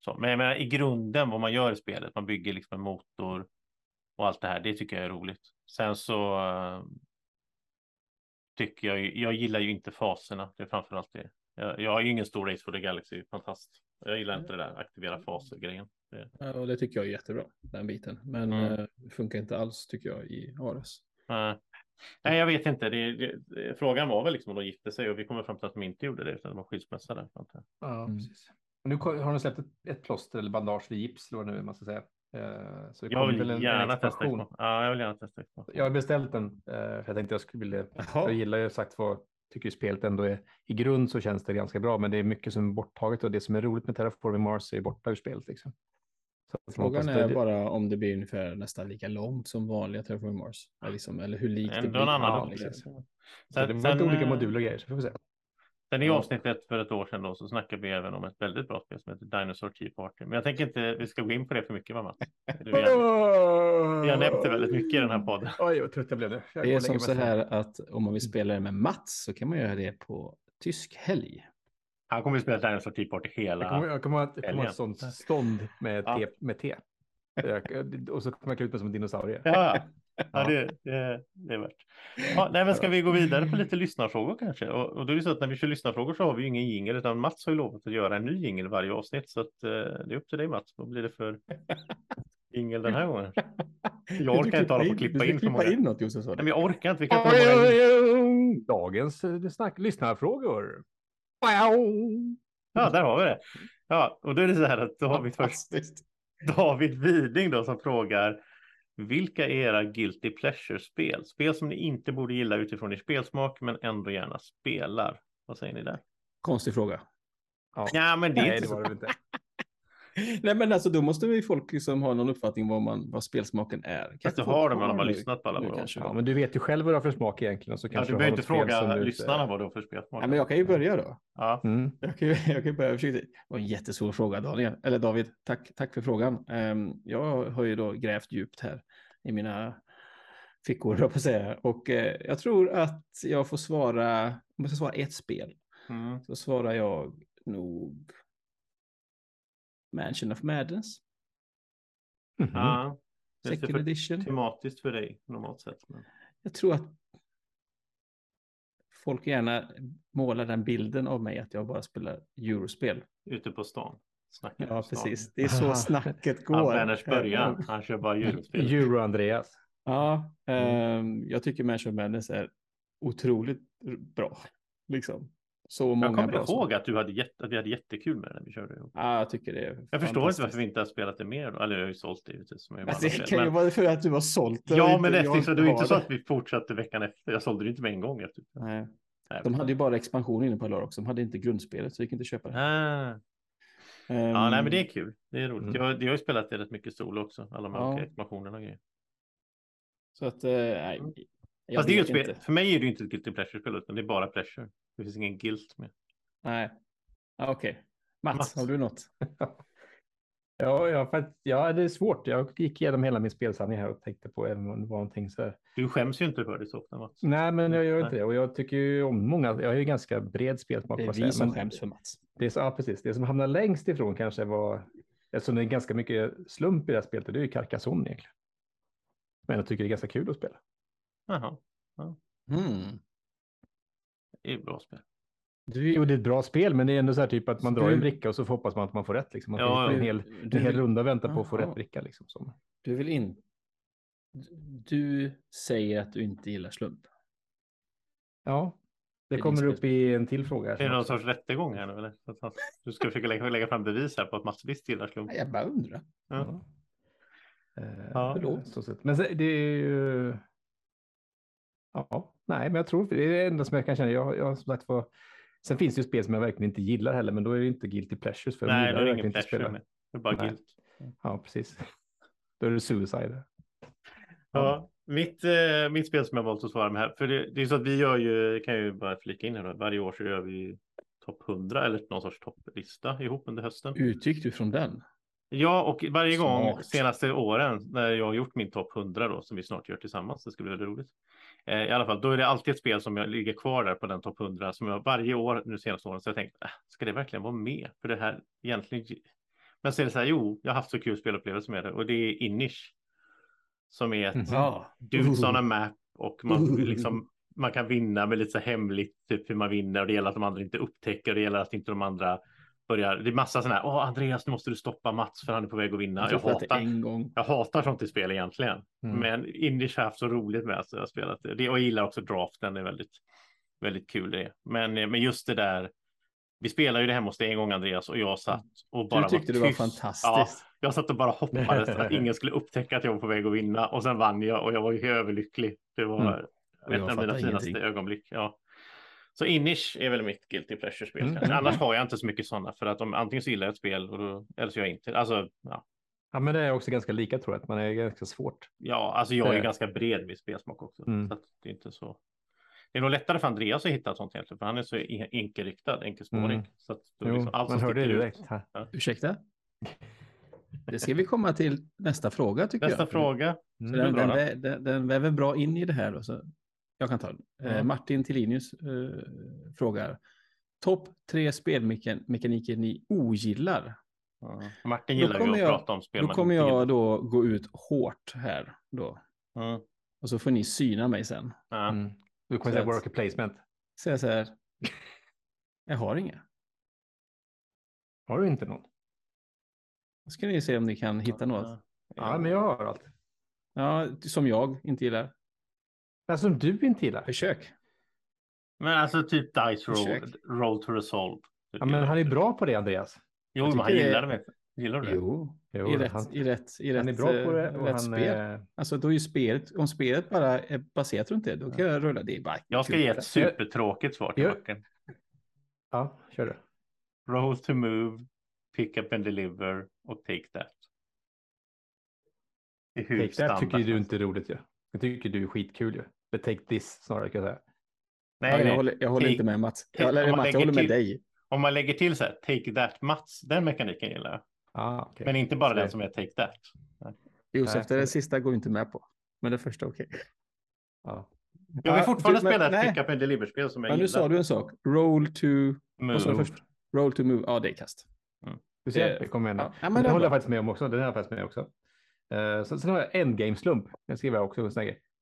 [SPEAKER 2] Så, men jag menar, i grunden vad man gör i spelet. Man bygger liksom en motor och allt det här. Det tycker jag är roligt. Sen så eh, tycker jag, ju- jag gillar ju inte faserna. Det är framförallt det. Jag, jag har ju ingen stor Race for the Galaxy, fantast. Jag gillar inte det där aktivera faser-grejen. Det-
[SPEAKER 3] Ja, och det tycker jag är jättebra, den biten. Men
[SPEAKER 2] Mm.
[SPEAKER 3] det funkar inte alls, tycker jag, i Ares.
[SPEAKER 2] Nej. Nej, jag vet inte. Det, det, frågan var väl liksom om de gifte sig och vi kommer fram till att de inte gjorde det utan de var skilsmässa där. jag.
[SPEAKER 1] Ja,
[SPEAKER 3] Mm.
[SPEAKER 1] precis. Och Nu har de släppt ett, ett plåster eller bandage eller gips eller vad nu man ska säga. Eh, Så det
[SPEAKER 2] Jag
[SPEAKER 1] kommer
[SPEAKER 2] vill
[SPEAKER 1] en, en
[SPEAKER 2] gärna testa
[SPEAKER 1] expansion.
[SPEAKER 2] expansion. Ja, jag vill gärna testa expansion.
[SPEAKER 1] Jag har beställt den eh, för jag tänkte jag skulle vilja. Jag
[SPEAKER 3] Jaha.
[SPEAKER 1] gillar ju sagt vad tycker spelet ändå är i grund så känns det ganska bra, men det är mycket som är borttaget och det som är roligt med Terraforming Mars är borta ur spelet liksom.
[SPEAKER 3] Frågan är bara om det blir ungefär nästan lika långt som vanliga Terraforming Mars. Eller, liksom, eller hur likt det blir.
[SPEAKER 2] en annan.
[SPEAKER 1] Så
[SPEAKER 2] Sen-
[SPEAKER 1] det var
[SPEAKER 2] sen,
[SPEAKER 1] lite olika
[SPEAKER 2] eh,
[SPEAKER 1] moduler och grejer, så får vi se.
[SPEAKER 2] Sen i
[SPEAKER 3] Ja.
[SPEAKER 2] avsnittet för ett år sedan då så snackade vi även om ett väldigt bra spel som heter Dinosaur Tea Party. Men jag tänker inte vi ska gå in på det för mycket va Mats? Vi har, vi har nämnt det väldigt mycket i den här podden.
[SPEAKER 1] Oj, vad trött jag blev nu. Jag
[SPEAKER 3] Det är som så här att om man vill spela det med Mats så kan man göra det på tysk helg.
[SPEAKER 2] Han kommer att spela Dinosaur Tea Party hela...
[SPEAKER 1] Jag kommer, jag kommer att jag kommer att ha ett sånt stånd med
[SPEAKER 2] Ja.
[SPEAKER 1] te. Med te. Och så kommer jag klä ut mig som en dinosaurie.
[SPEAKER 2] Ja, ja det, det, det är värt. Ja, nej, men ska vi gå vidare på lite lyssnarfrågor kanske? Och, och då är det så att när vi kör lyssnarfrågor så har vi ju ingen jingel utan Mats har ju lovat att göra en ny jingel varje avsnitt så att eh, det är upp till dig Mats. Vad blir det för jingel den här gången? Jag orkar inte hålla på och klippa in för
[SPEAKER 3] klippa
[SPEAKER 2] många.
[SPEAKER 3] in något Josef.
[SPEAKER 2] Nej,
[SPEAKER 3] du.
[SPEAKER 2] men jag orkar inte. Vi kan inte.
[SPEAKER 1] Dagens eh, snack, lyssnarfrågor.
[SPEAKER 2] Ja, där har vi det. Ja, och då är det så här att då har vi först. David Widing då som frågar vilka är era guilty pleasure-spel? Spel som ni inte borde gilla utifrån er spelsmak men ändå gärna spelar. Vad säger ni där?
[SPEAKER 3] Konstig fråga.
[SPEAKER 2] Ja, men det är
[SPEAKER 1] Nej,
[SPEAKER 2] inte
[SPEAKER 1] det
[SPEAKER 2] så.
[SPEAKER 1] var det inte.
[SPEAKER 3] Nej, men alltså då måste vi folk liksom ha någon uppfattning vad, man, vad spelsmaken är.
[SPEAKER 2] Fast
[SPEAKER 3] Kanske
[SPEAKER 2] det
[SPEAKER 3] folk
[SPEAKER 2] har de, men de har
[SPEAKER 3] nu-
[SPEAKER 2] lyssnat på alla
[SPEAKER 3] nu
[SPEAKER 2] våra
[SPEAKER 3] kanske.
[SPEAKER 1] Ja, men du vet ju själv vad du har för smak egentligen. Så
[SPEAKER 2] Ja, du
[SPEAKER 1] har
[SPEAKER 2] behöver inte fråga
[SPEAKER 1] du
[SPEAKER 2] lyssnarna vad du har för spelsmak.
[SPEAKER 3] Nej, men jag kan ju börja då.
[SPEAKER 2] Ja.
[SPEAKER 1] Mm.
[SPEAKER 3] Jag kan, ju- jag kan börja försöka. Det var en jättesvår fråga, Daniel. Eller David. Tack, tack för frågan. Ehm, jag har ju då grävt djupt här i mina fickor, jag på säga. Och eh, jag tror att jag får svara, om jag ska svara ett spel,
[SPEAKER 2] Mm.
[SPEAKER 3] så svarar jag nog Mansion of Madness,
[SPEAKER 1] Mhm.
[SPEAKER 2] Ja. Det är
[SPEAKER 3] second
[SPEAKER 2] för
[SPEAKER 3] edition.
[SPEAKER 2] tematiskt för dig normalt sett. Men...
[SPEAKER 3] Jag tror att folk gärna målar den bilden av mig att jag bara spelar eurospel.
[SPEAKER 2] Ute på stan. Snackar
[SPEAKER 3] Ja,
[SPEAKER 2] på stan.
[SPEAKER 3] precis. Det är så snacket går.
[SPEAKER 2] Ja, början. Han kör bara julspel.
[SPEAKER 1] Euro-Andreas.
[SPEAKER 3] Ja,
[SPEAKER 2] Mm.
[SPEAKER 3] ehm, jag tycker Mansion of Madness är otroligt bra. Liksom. Så många
[SPEAKER 2] Jag kommer
[SPEAKER 3] bra
[SPEAKER 2] ihåg att, du hade jätte, att vi hade jättekul med det när vi körde ihop.
[SPEAKER 3] Ja, jag tycker det
[SPEAKER 2] Jag förstår inte varför vi inte har spelat det mer. då. Eller jag har ju sålt det givetvis. Som jag
[SPEAKER 3] Alltså, det kan ju
[SPEAKER 2] men...
[SPEAKER 3] vara för att du har sålt det.
[SPEAKER 2] Ja,
[SPEAKER 3] inte
[SPEAKER 2] men det, är så, det var inte så att vi fortsatte veckan efter. Jag sålde det inte med en gång efter.
[SPEAKER 3] Nej.
[SPEAKER 2] Nej,
[SPEAKER 3] De hade ju bara expansion inne på Alara också. De hade inte grundspelet, så det gick inte köpa det.
[SPEAKER 2] Ah. Ja,
[SPEAKER 3] Ehm,
[SPEAKER 2] nej, men det är kul. Det är roligt.
[SPEAKER 1] Mm.
[SPEAKER 2] Jag, jag har ju spelat det rätt mycket solo också. Alla de här
[SPEAKER 3] Ja.
[SPEAKER 2] expansionerna och grejer.
[SPEAKER 3] Så att, eh, nej. Jag
[SPEAKER 2] Fast det är ju spel.
[SPEAKER 3] inte.
[SPEAKER 2] För mig är det ju inte ett guilty pleasure-spel, utan det är bara pleasure. Det finns ingen guilt med.
[SPEAKER 3] Nej. Ja, Okej. Mats,
[SPEAKER 2] Mats.
[SPEAKER 3] har du något?
[SPEAKER 1] Ja, ja, för att, ja, det är svårt. Jag gick igenom hela min spelsamling här och tänkte på även om det var någonting så här.
[SPEAKER 2] Du skäms ju inte för det så ofta, Mats.
[SPEAKER 1] Nej, men jag gör
[SPEAKER 2] Nej.
[SPEAKER 1] inte det. Och jag tycker ju om många. Jag har ju ganska bred spelsmak.
[SPEAKER 3] Det är vi som skäms för Mats.
[SPEAKER 1] Det är så, ja, precis. Det som hamnar längst ifrån kanske var, eftersom det är ganska mycket slump i det här spelet, och det är ju Carcassonne egentligen. Men jag tycker det är ganska kul att spela.
[SPEAKER 2] Jaha,
[SPEAKER 3] Mm.
[SPEAKER 2] det är ett bra spel.
[SPEAKER 3] Du,
[SPEAKER 1] Jo, det är ett bra spel, men det är ändå så här typ att man
[SPEAKER 3] Så
[SPEAKER 1] drar
[SPEAKER 3] du-
[SPEAKER 1] en bricka och så hoppas man att man får rätt. Liksom. Man får
[SPEAKER 2] Ja, ja.
[SPEAKER 1] en hel,
[SPEAKER 3] du,
[SPEAKER 1] en hel runda vänta på att få rätt bricka. Liksom, som.
[SPEAKER 3] du vill in... Du säger att du inte gillar slump.
[SPEAKER 1] Ja, det
[SPEAKER 3] Det
[SPEAKER 1] kommer upp i en till fråga. här
[SPEAKER 2] Är det någon sorts rättegång här nu eller? Du ska försöka lägga, lägga fram bevis här på att Mats visst gillar slump.
[SPEAKER 3] Jag bara undrar.
[SPEAKER 2] Ja.
[SPEAKER 1] Eh,
[SPEAKER 2] Ja.
[SPEAKER 1] förlåt. Så sett. Men det är ju... Ja, nej, men jag tror det är det enda som jag kan känna. Jag, jag, som sagt, var... Sen finns det ju spel som jag verkligen inte gillar heller, men då är det inte guilty pleasures. För
[SPEAKER 2] Nej, då är det ingen pleasure med. Det är bara
[SPEAKER 1] Nej.
[SPEAKER 2] guilt.
[SPEAKER 1] Ja, precis. Då är det suicide.
[SPEAKER 2] Ja, mitt, eh, mitt spel som jag valt att svara med här. För det, det är så att vi gör ju, kan jag ju bara flika in här då, varje år så gör vi topp 100 eller någon sorts topplista ihop under hösten.
[SPEAKER 3] Utgick du från den?
[SPEAKER 2] Ja, och varje gång
[SPEAKER 3] Smart.
[SPEAKER 2] senaste åren när jag har gjort min topp 100 då, som vi snart gör tillsammans, det ska bli väldigt roligt. Eh, I alla fall, då är det alltid ett spel som jag ligger kvar där på den topp 100 som jag varje år nu senaste åren så jag tänkt, äh, ska det verkligen vara med? För det här egentligen. Men så är det så här, jo, jag har haft så kul spelupplevelser med det och det är Inish. Som är ett.
[SPEAKER 3] Ja.
[SPEAKER 2] dudes on a map och man liksom man kan vinna med lite så hemligt typ hur man vinner och det gäller att de andra inte upptäcker och det gäller att inte de andra börjar. Det är massa sådana här. Åh, Andreas, nu måste du stoppa Mats för han är på väg att vinna. Jag
[SPEAKER 3] Jag
[SPEAKER 2] hatar,
[SPEAKER 3] en gång.
[SPEAKER 2] jag hatar sånt i spel egentligen,
[SPEAKER 1] Mm.
[SPEAKER 2] men Indish har haft så roligt med att jag spelat det. Och jag gillar också draften. Det är väldigt, väldigt kul det. Men, men just det där. Vi spelar ju det hemma hos dig en gång Andreas och jag satt och bara
[SPEAKER 3] Du tyckte
[SPEAKER 2] var
[SPEAKER 3] det var fantastiskt.
[SPEAKER 2] Ja, jag satt och bara hoppades att ingen skulle upptäcka att jag var på väg att vinna och sen vann jag och jag var ju överlycklig. Det var
[SPEAKER 3] Mm.
[SPEAKER 2] Ett av mina finaste
[SPEAKER 3] ingenting.
[SPEAKER 2] ögonblick. Ja. Så Inish är väl mitt guilty pleasure-spel.
[SPEAKER 1] Mm.
[SPEAKER 2] kanske. Annars har jag inte så mycket sådana för att om antingen så gillar jag ett spel och då, eller så gör jag inte. Alltså, ja.
[SPEAKER 1] Ja, men det är också ganska lika tror jag, att man är ganska svårt.
[SPEAKER 2] ja, alltså jag är
[SPEAKER 1] Eh.
[SPEAKER 2] ganska bred med spelsmak också.
[SPEAKER 1] Mm.
[SPEAKER 2] Så att det är inte så. Det är nog lättare för Andreas att hitta sånt egentligen, för han är så en- enkelriktad, enkelspårig.
[SPEAKER 1] Mm.
[SPEAKER 2] Så att då
[SPEAKER 1] Jo,
[SPEAKER 2] liksom allt
[SPEAKER 1] man hörde det
[SPEAKER 2] ut-
[SPEAKER 1] direkt. Här.
[SPEAKER 3] Ursäkta? Det ska vi komma till nästa fråga tycker
[SPEAKER 2] Nästa
[SPEAKER 3] jag.
[SPEAKER 2] fråga.
[SPEAKER 3] Så
[SPEAKER 1] Mm.
[SPEAKER 3] den, den, den, den väver bra in i det här. Då, så jag kan ta den. Eh,
[SPEAKER 2] Ja.
[SPEAKER 3] Martin Tillinius eh, frågar. Topp tre spelmekaniker ni ogillar.
[SPEAKER 2] Ja. Martin gillar ju
[SPEAKER 3] kommer
[SPEAKER 2] att
[SPEAKER 3] jag-
[SPEAKER 2] prata om spel
[SPEAKER 3] Då kommer jag då gå ut hårt här då.
[SPEAKER 2] Mm.
[SPEAKER 3] Och så får ni syna mig sen.
[SPEAKER 1] Mm. Du kommer säga
[SPEAKER 3] att-
[SPEAKER 1] worker placement.
[SPEAKER 3] Säga så här. Jag har inga.
[SPEAKER 1] Har du inte någon?
[SPEAKER 3] Då ska ni se om ni kan hitta något.
[SPEAKER 1] Ja, men jag har allt.
[SPEAKER 3] Ja, som jag inte gillar.
[SPEAKER 1] Men som du inte gillar.
[SPEAKER 3] Försök.
[SPEAKER 2] Men alltså typ Dice roll, roll to resolve.
[SPEAKER 1] Ja, men han är bra på det, Andreas.
[SPEAKER 2] Jo, men han gillar det. Gillar du det?
[SPEAKER 3] Jo,
[SPEAKER 1] Jo,
[SPEAKER 3] i, rätt,
[SPEAKER 1] han,
[SPEAKER 3] i rätt, i rätt,
[SPEAKER 1] han är bra på det.
[SPEAKER 3] eh,
[SPEAKER 1] Och
[SPEAKER 3] rätt
[SPEAKER 1] han,
[SPEAKER 3] spel.
[SPEAKER 1] eh,
[SPEAKER 3] Alltså då är ju spelet, om spelet bara är baserat runt det, då kan jag rulla det. är Bara
[SPEAKER 2] Jag ska ge ett supertråkigt svar till
[SPEAKER 1] Ja.
[SPEAKER 2] Martin.
[SPEAKER 1] ja, kör du.
[SPEAKER 2] Roll to move, Pick Up and Deliver och Take That. Det är hur
[SPEAKER 1] Take that tycker ju du inte är roligt ju. Jag tycker du är skitkul ju. Men take this snarare kan jag säga.
[SPEAKER 3] Ja,
[SPEAKER 2] Nej,
[SPEAKER 3] jag,
[SPEAKER 2] nej.
[SPEAKER 3] håller, jag håller
[SPEAKER 2] Take-
[SPEAKER 3] inte med Mats.
[SPEAKER 2] take-
[SPEAKER 3] Jag,
[SPEAKER 2] man
[SPEAKER 3] Mats, jag håller med
[SPEAKER 2] till-
[SPEAKER 3] dig.
[SPEAKER 2] Om man lägger till så här, Take That Mats, den mekaniken gillar jag.
[SPEAKER 1] Ah, okay.
[SPEAKER 2] Men inte bara
[SPEAKER 1] Så
[SPEAKER 2] den som är Take That.
[SPEAKER 3] Josef, det, det sista går vi inte med på. Men det första okej.
[SPEAKER 1] Ja.
[SPEAKER 2] Jag vill
[SPEAKER 3] Ja,
[SPEAKER 2] fortfarande
[SPEAKER 3] du, men-
[SPEAKER 2] spela ett
[SPEAKER 3] nej.
[SPEAKER 2] Pick Up and Deliver-spel som jag
[SPEAKER 3] Men nu
[SPEAKER 2] gillar.
[SPEAKER 3] sa du en sak. Roll to...
[SPEAKER 2] Move.
[SPEAKER 3] först? Roll to move. Ja, det är kast.
[SPEAKER 1] Du ser,
[SPEAKER 3] Det-
[SPEAKER 1] det kommer igen.
[SPEAKER 3] Ja,
[SPEAKER 1] Ja,
[SPEAKER 3] ja, men det är
[SPEAKER 1] håller jag faktiskt med om också. Den har jag faktiskt med också. Uh, sen, sen har jag endgame-slump. Den skriver jag också.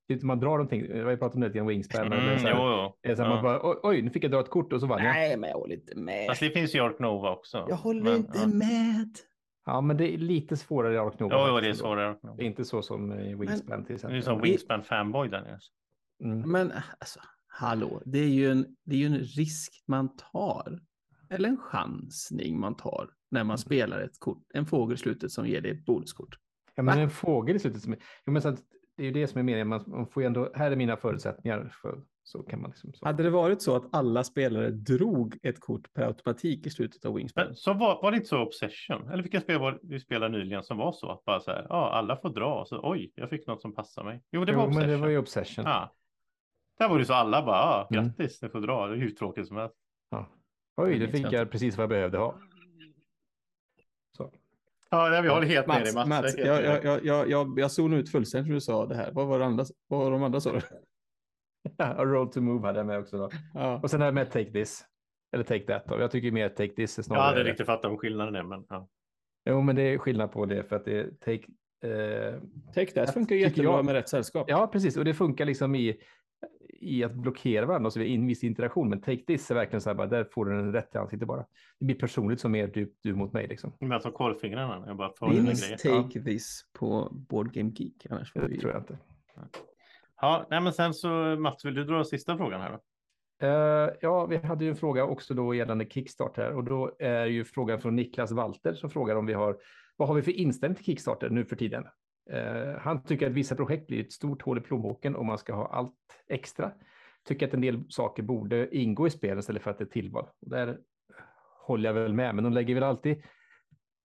[SPEAKER 1] Typ man drar någonting. Vi har ju pratat om det lite grann Wingspan. men det är
[SPEAKER 2] Mm,
[SPEAKER 1] så här-
[SPEAKER 2] jo, jo.
[SPEAKER 1] är så här, man
[SPEAKER 2] Ja.
[SPEAKER 1] bara, oj, oj, nu fick jag dra ett kort och så vann jag.
[SPEAKER 3] Nej, men jag håller inte med.
[SPEAKER 2] Fast det finns ju Ark Nova också.
[SPEAKER 3] Jag håller
[SPEAKER 2] Men,
[SPEAKER 3] inte
[SPEAKER 2] ja.
[SPEAKER 3] med.
[SPEAKER 1] Ja, men det är lite svårare i Ark Nova.
[SPEAKER 2] Jo, det är svårare.
[SPEAKER 1] Det är inte så som i Wingspan till
[SPEAKER 2] Det är
[SPEAKER 1] exempel.
[SPEAKER 2] som Wingspan fanboy där nere.
[SPEAKER 1] Mm.
[SPEAKER 3] Men alltså, hallå, det är ju en, det är ju en risk man tar. Eller en chansning man tar när man spelar ett kort, en fågel i slutet som ger dig ett bonuskort.
[SPEAKER 1] Ja, men
[SPEAKER 3] Va?
[SPEAKER 1] en fågel i slutet som. Jo, men så att, det är ju det som är meningen. Man, man får ju ändå... Här är mina förutsättningar. För, så kan man liksom... Så.
[SPEAKER 3] Hade det varit så att alla spelare drog ett kort per automatik i slutet av Wingspan?
[SPEAKER 2] Men så var, var det inte så Obsession? Eller vilka spel var vi spelade nyligen som var så? Att bara så här, ja, alla får dra. Så, oj, jag fick något som passar mig. Jo, det var
[SPEAKER 1] jo,
[SPEAKER 2] Obsession.
[SPEAKER 1] men det var ju Obsession.
[SPEAKER 2] Ja. Där var det så alla bara, ja,
[SPEAKER 1] Mm.
[SPEAKER 2] grattis, ni får dra. Det är hur tråkigt som helst.
[SPEAKER 1] Ja. Oj,
[SPEAKER 3] Det
[SPEAKER 1] fick
[SPEAKER 3] jag
[SPEAKER 1] precis vad jag behövde ha.
[SPEAKER 2] Ja, vi håller helt med dig
[SPEAKER 3] Mats,
[SPEAKER 2] Mats.
[SPEAKER 3] Mats
[SPEAKER 2] Jag
[SPEAKER 3] jag, jag, jag, jag, jag, jag zonade ut fullständigt när du sa det här. Vad var, det andra, vad var de andra sa?
[SPEAKER 1] Ja, roll to move hade jag med också. Då.
[SPEAKER 3] Ja.
[SPEAKER 1] Och sen har jag med take this. Eller take that. Då. Jag tycker mer take this är
[SPEAKER 2] Jag
[SPEAKER 1] snarare...
[SPEAKER 2] hade aldrig riktigt fattat vad skillnaden är, men ja.
[SPEAKER 1] Jo, men det är skillnad på det för att det är take... Eh...
[SPEAKER 3] Take that funkar jättebra
[SPEAKER 1] jag-
[SPEAKER 3] med rätt sällskap.
[SPEAKER 1] Ja, precis. Och det funkar liksom i, i att blockera varandra så vidare, i en viss interaktion. Men take this är verkligen så här, bara, där får du den rätt i ansiktet bara. Det blir personligt som mer du, du mot mig liksom.
[SPEAKER 2] Men alltså korvfingrarna, jag bara får grejer.
[SPEAKER 3] Take this på Board Game Geek? Annars får
[SPEAKER 1] Det
[SPEAKER 3] vi...
[SPEAKER 1] tror jag inte.
[SPEAKER 2] Ja, nej, men sen så Mats, vill du dra sista frågan här då?
[SPEAKER 1] Eh, ja, vi hade ju en fråga också då gällande Kickstarter och då är ju frågan från Niklas Walter som frågar om vi har, vad har vi för inställning till Kickstarter nu för tiden? Eh, han tycker att vissa projekt blir ett stort hål i plånboken om man ska ha allt extra. Tycker att en del saker borde ingå i spelen istället för att det är tillval. Och där håller jag väl med, men de lägger väl alltid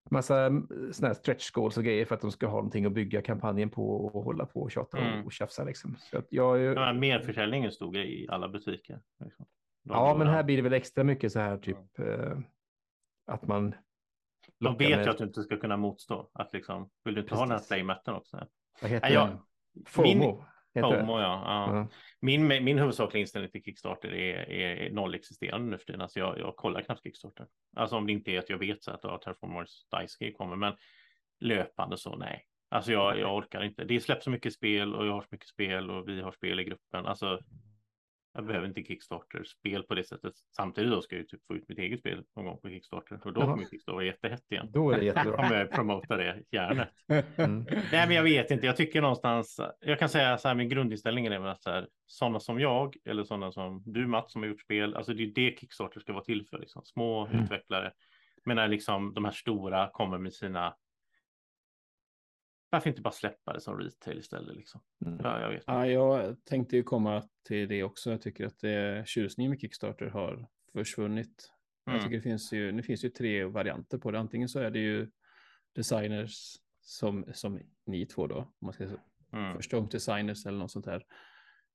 [SPEAKER 1] massa sådana här stretch goals och grejer för att de ska ha någonting att bygga kampanjen på och hålla på och tjata
[SPEAKER 2] Mm.
[SPEAKER 1] och tjafsa liksom. Så att jag,
[SPEAKER 2] Ja, merförsäljning är en stor grej i alla butiker. Liksom.
[SPEAKER 1] Ja, men här blir det väl extra mycket så här typ eh, att man.
[SPEAKER 2] De vet
[SPEAKER 1] med-
[SPEAKER 2] ju att du inte ska kunna motstå. Att liksom, vill du inte ha den här
[SPEAKER 1] Precis.
[SPEAKER 2] playmatten också?
[SPEAKER 1] Vad heter
[SPEAKER 2] jag-
[SPEAKER 1] den? FOMO. heter det.
[SPEAKER 2] FOMO, ja. ja.
[SPEAKER 1] Ja.
[SPEAKER 2] Min, min huvudsakliga inställning till Kickstarter är, är, är noll existerande nu för tiden. Alltså jag, jag kollar knappt Kickstarter. Alltså om det inte är att jag vet så att ja, Terraformers Dice kommer, men löpande så nej. Alltså jag, jag orkar inte. Det släpps så mycket spel och jag har så mycket spel och vi har spel i gruppen. Alltså jag behöver inte Kickstarter-spel på det sättet. Samtidigt då ska jag ju typ få ut mitt eget spel någon gång på Kickstarter och då kommer Kickstarter vara jättehett igen.
[SPEAKER 1] Då är det jättebra.
[SPEAKER 2] Kommer jag promota det gärna.
[SPEAKER 1] Mm.
[SPEAKER 2] Nej, men jag vet inte. Jag tycker någonstans. Jag kan säga så här. Min grundinställning är att så här, sådana som jag eller sådana som du Mats som har gjort spel. Alltså det är det Kickstarter ska vara till för. Liksom. Små
[SPEAKER 1] Mm.
[SPEAKER 2] utvecklare. Men när liksom de här stora kommer med sina. Varför inte bara släppa det som retail istället? Liksom?
[SPEAKER 1] Mm.
[SPEAKER 2] Ja, jag vet.
[SPEAKER 3] Ja, jag tänkte ju komma till det också. Jag tycker att det, tjusningen med Kickstarter har försvunnit. Jag
[SPEAKER 2] Mm.
[SPEAKER 3] tycker det finns ju, nu finns ju tre varianter på det. Antingen så är det ju designers som, som ni två då, om man ska
[SPEAKER 2] Mm.
[SPEAKER 3] första gångs designers eller något sånt här,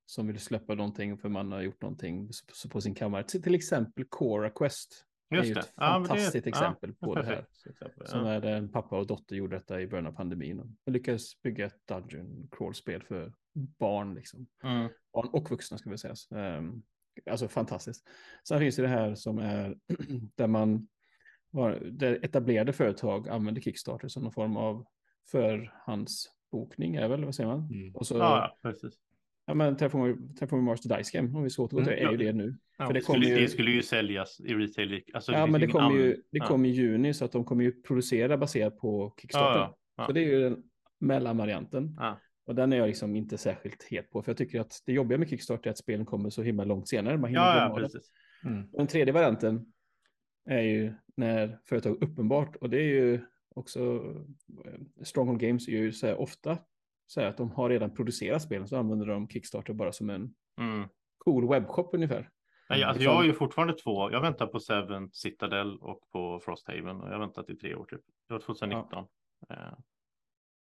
[SPEAKER 3] som vill släppa någonting för man har gjort någonting på- sin kammare. Till, till exempel Cora Quest. Det är
[SPEAKER 2] Just
[SPEAKER 3] ju
[SPEAKER 2] det.
[SPEAKER 3] ett
[SPEAKER 2] Ja, det-
[SPEAKER 3] fantastiskt
[SPEAKER 2] ja,
[SPEAKER 3] exempel
[SPEAKER 2] det är
[SPEAKER 3] på det här.
[SPEAKER 2] exempel.
[SPEAKER 3] Som
[SPEAKER 2] Ja.
[SPEAKER 3] är där en pappa och dotter gjorde detta i början av pandemin. Och lyckades bygga ett dungeon crawl-spel för barn. Liksom.
[SPEAKER 2] Mm.
[SPEAKER 3] Barn och vuxna ska vi säga. Um, alltså fantastiskt. Sen finns det det här som är där man där etablerade företag använder Kickstarter som någon form av förhandsbokning är väl, vad säger man?
[SPEAKER 1] Mm.
[SPEAKER 3] Och så,
[SPEAKER 2] Ja, ja, precis.
[SPEAKER 3] Ja men Terraforming Terraforming Mars the Dice Game, om vi så återgår till det, är ju det nu.
[SPEAKER 2] Ja,
[SPEAKER 3] För det
[SPEAKER 2] det, skulle,
[SPEAKER 3] ju-
[SPEAKER 2] det skulle ju säljas i retail. Alltså,
[SPEAKER 3] Ja,
[SPEAKER 2] finns
[SPEAKER 3] men det kommer ju, det
[SPEAKER 2] ja.
[SPEAKER 3] kommer i juni så att de kommer ju producera baserat på Kickstarter.
[SPEAKER 2] Ja, ja,
[SPEAKER 3] Så det är ju den mellanvarianten.
[SPEAKER 2] ja.
[SPEAKER 3] Och den är jag liksom inte särskilt het på, för jag tycker att det jobbiga med Kickstarter är att spelen kommer så himla långt senare. Man hinner
[SPEAKER 2] Ja, ja,
[SPEAKER 3] det.
[SPEAKER 2] precis.
[SPEAKER 1] Mm.
[SPEAKER 3] Och Den tredje varianten är ju när företag uppenbart, och det är ju också eh, Stronghold Games är ju så här ofta så här att de har redan producerat spelen så använder de Kickstarter bara som en
[SPEAKER 2] Mm.
[SPEAKER 3] cool webbshop ungefär.
[SPEAKER 2] Nej, alltså jag har ju fortfarande två. Jag väntar på Seven, Citadel och på Frosthaven och jag har väntat i tre år typ. Det var 2019. Eh,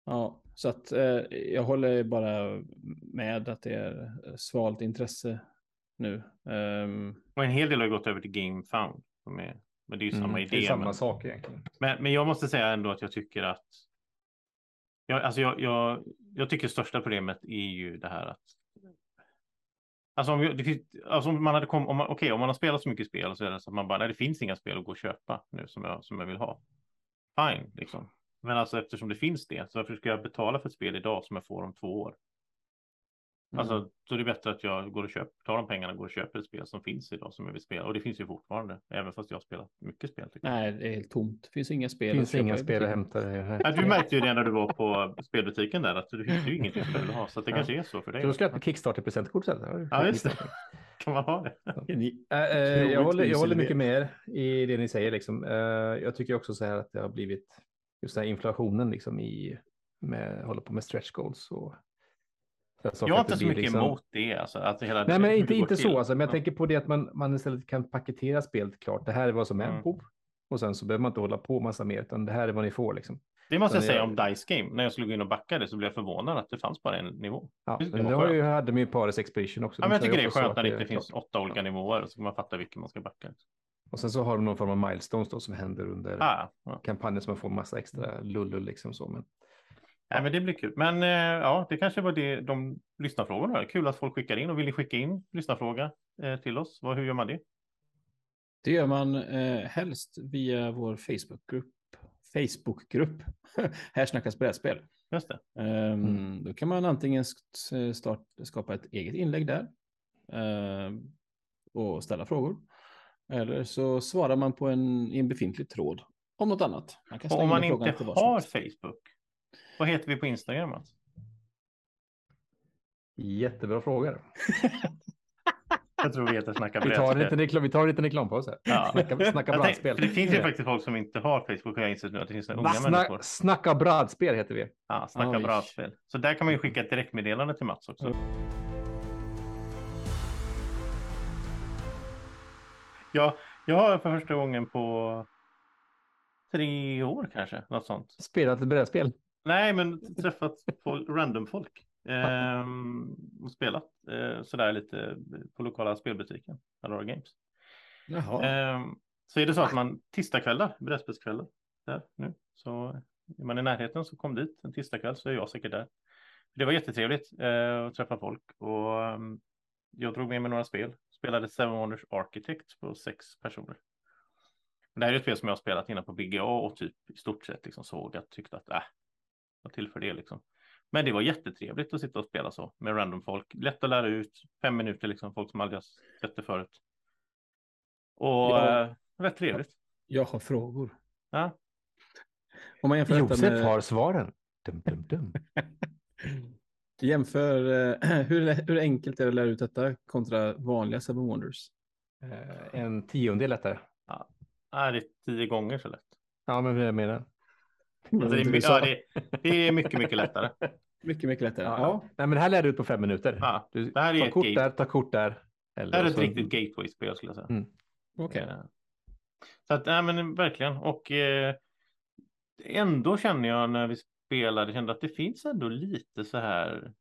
[SPEAKER 3] Ja, så att eh, jag håller bara med att det är svalt intresse nu. Ehm,
[SPEAKER 2] Och en hel del har ju gått över till GameFound. Som är, men det är ju samma
[SPEAKER 1] Mm,
[SPEAKER 2] idé.
[SPEAKER 1] Det är samma
[SPEAKER 2] men,
[SPEAKER 1] sak egentligen.
[SPEAKER 2] men, men jag måste säga ändå att jag tycker att. Jag, alltså jag, jag, jag tycker största problemet är ju det här att. Alltså om, det finns, alltså om man hade kommit, om man, okej, om man har spelat så mycket spel så är det så att man bara, nej, det finns inga spel att gå och köpa nu som jag, som jag vill ha. Fine, liksom. Men alltså eftersom det finns det, så varför ska jag betala för ett spel idag som jag får om två år? Alltså, så är det bättre att jag går och köper, tar de pengarna och går och köper ett spel som finns idag som jag vill spela. Och det finns ju fortfarande, även fast jag har spelat mycket spel.
[SPEAKER 3] Nej, det är helt tomt. Det finns inga spel.
[SPEAKER 1] Det finns inga spel att hämta.
[SPEAKER 2] Ja, du märkte ju det när du var på spelbutiken där, att det finns ju ingenting som du vill ha. Så att det
[SPEAKER 1] Ja.
[SPEAKER 2] kanske är så för dig.
[SPEAKER 1] Du ska ha ett Kickstarter-presentkort sen.
[SPEAKER 2] Ja, just det. Kan man ha det?
[SPEAKER 1] Äh, äh, jag, håller, jag håller mycket med er i det ni säger. Liksom. Äh, jag tycker också så här att det har blivit just den här inflationen liksom i med hålla på med stretch goals och
[SPEAKER 2] Jag har inte så mycket
[SPEAKER 1] liksom-
[SPEAKER 2] emot det. Alltså, att hela,
[SPEAKER 1] Nej, men inte, inte
[SPEAKER 2] till.
[SPEAKER 1] så. Alltså, men jag
[SPEAKER 2] Ja.
[SPEAKER 1] tänker på det att man, man istället kan paketera spelet klart. Det här är vad som är
[SPEAKER 2] Mm.
[SPEAKER 1] på. Och sen så behöver man inte hålla på massa mer, utan det här är vad ni får. Liksom.
[SPEAKER 2] Det måste jag
[SPEAKER 1] Men
[SPEAKER 2] säga
[SPEAKER 1] jag-
[SPEAKER 2] om Dice Game. När jag skulle gå in och backa det så blev jag förvånad att det fanns bara en nivå.
[SPEAKER 1] Ja,
[SPEAKER 2] Det
[SPEAKER 1] det har ju, hade de ju Paris Expedition också.
[SPEAKER 2] Ja, men jag tycker det är skönt när det inte finns
[SPEAKER 1] klart.
[SPEAKER 2] åtta olika nivåer och så kan man fatta vilken man ska backa.
[SPEAKER 1] Och sen så har de någon form av milestones då som händer under
[SPEAKER 2] Ah, ja.
[SPEAKER 1] kampanjen så man får massa extra lullull liksom så. Men
[SPEAKER 2] Nej, men det blir kul. Men eh, ja, det kanske var det de lyssnarfrågorna. Kul att folk skickar in och vill ni skicka in lyssnarfråga eh, till oss? Vad, hur gör man det?
[SPEAKER 3] Det gör man eh, helst via vår Facebookgrupp. Facebookgrupp. Här snackas brädspel.
[SPEAKER 2] Just det.
[SPEAKER 3] Ehm,
[SPEAKER 1] Mm.
[SPEAKER 3] Då kan man antingen st- start, skapa ett eget inlägg där ehm, och ställa frågor. Eller så svarar man på en, i en befintlig tråd om något annat. Man
[SPEAKER 2] om man inte har. Facebook, vad heter vi på Instagram? Mats?
[SPEAKER 1] jättebra frågor.
[SPEAKER 2] Jag tror vi heter Snacka
[SPEAKER 1] Vi tar en
[SPEAKER 2] brädspel.
[SPEAKER 1] reklam, vi tar en liten reklampaus här.
[SPEAKER 2] Ja.
[SPEAKER 1] Snacka, snacka brädspel.
[SPEAKER 2] det finns ju faktiskt folk som inte har Facebook och jag insett nu att det finns unga
[SPEAKER 1] Va?
[SPEAKER 2] människor.
[SPEAKER 1] Snack, snacka brädspel heter vi.
[SPEAKER 2] Ja, snacka
[SPEAKER 3] Oj.
[SPEAKER 2] brädspel. Så där kan man ju skicka ett direktmeddelande till Mats också. Ja, jag har för första gången på tre år kanske, något sånt.
[SPEAKER 1] Spelat ett brädspel.
[SPEAKER 2] Nej, men träffat folk, random folk. Ehm, och spelat eh, sådär lite på lokala spelbutiken, Allora Games. Ehm, så är det så att man tisdagskvällar, brädspelskvällar, där nu, så är man i närheten så kom dit en tisdagkväll så är jag säkert där. Det var jättetrevligt eh, att träffa folk och ehm, jag drog med mig några spel. Spelade Seven Wonders Architect på sex personer. Det här är ett spel som jag har spelat innan på BGA och typ i stort sett liksom såg att tyckte att äh, vad till för det liksom. Men det var jättetrevligt att sitta och spela så med random folk. Lätt att lära ut, fem minuter liksom, folk som aldrig har sett det förut. Och
[SPEAKER 3] Ja.
[SPEAKER 2] eh, rätt trevligt.
[SPEAKER 3] Jag har frågor.
[SPEAKER 2] Ja.
[SPEAKER 3] Om man jämför
[SPEAKER 1] Josef
[SPEAKER 3] med...
[SPEAKER 1] har svaren. Dum, dum, dum.
[SPEAKER 3] Jämför eh, hur, hur enkelt är det att lära ut detta kontra vanliga Seven Wonders?
[SPEAKER 1] Eh, En tiondel lättare.
[SPEAKER 2] Ja, det är tio gånger så lätt.
[SPEAKER 1] Ja, men jag menar.
[SPEAKER 2] Alltså, det, är, ja, det, det är mycket, mycket lättare.
[SPEAKER 3] Mycket, mycket lättare.
[SPEAKER 1] Ja.
[SPEAKER 3] Ja.
[SPEAKER 1] Nej, men det här lär du ut på fem minuter.
[SPEAKER 2] Ja,
[SPEAKER 1] Du
[SPEAKER 2] det här är
[SPEAKER 1] tar
[SPEAKER 2] ett
[SPEAKER 1] kort
[SPEAKER 2] gate.
[SPEAKER 1] där, ta kort där. Eller
[SPEAKER 2] Det här är ett
[SPEAKER 1] så-
[SPEAKER 2] riktigt gateway-spel skulle jag säga.
[SPEAKER 1] Mm.
[SPEAKER 3] Okej.
[SPEAKER 2] Eh, Så att, nej men verkligen. Och eh, ändå känner jag när vi spelade, kände att det finns ändå lite så här.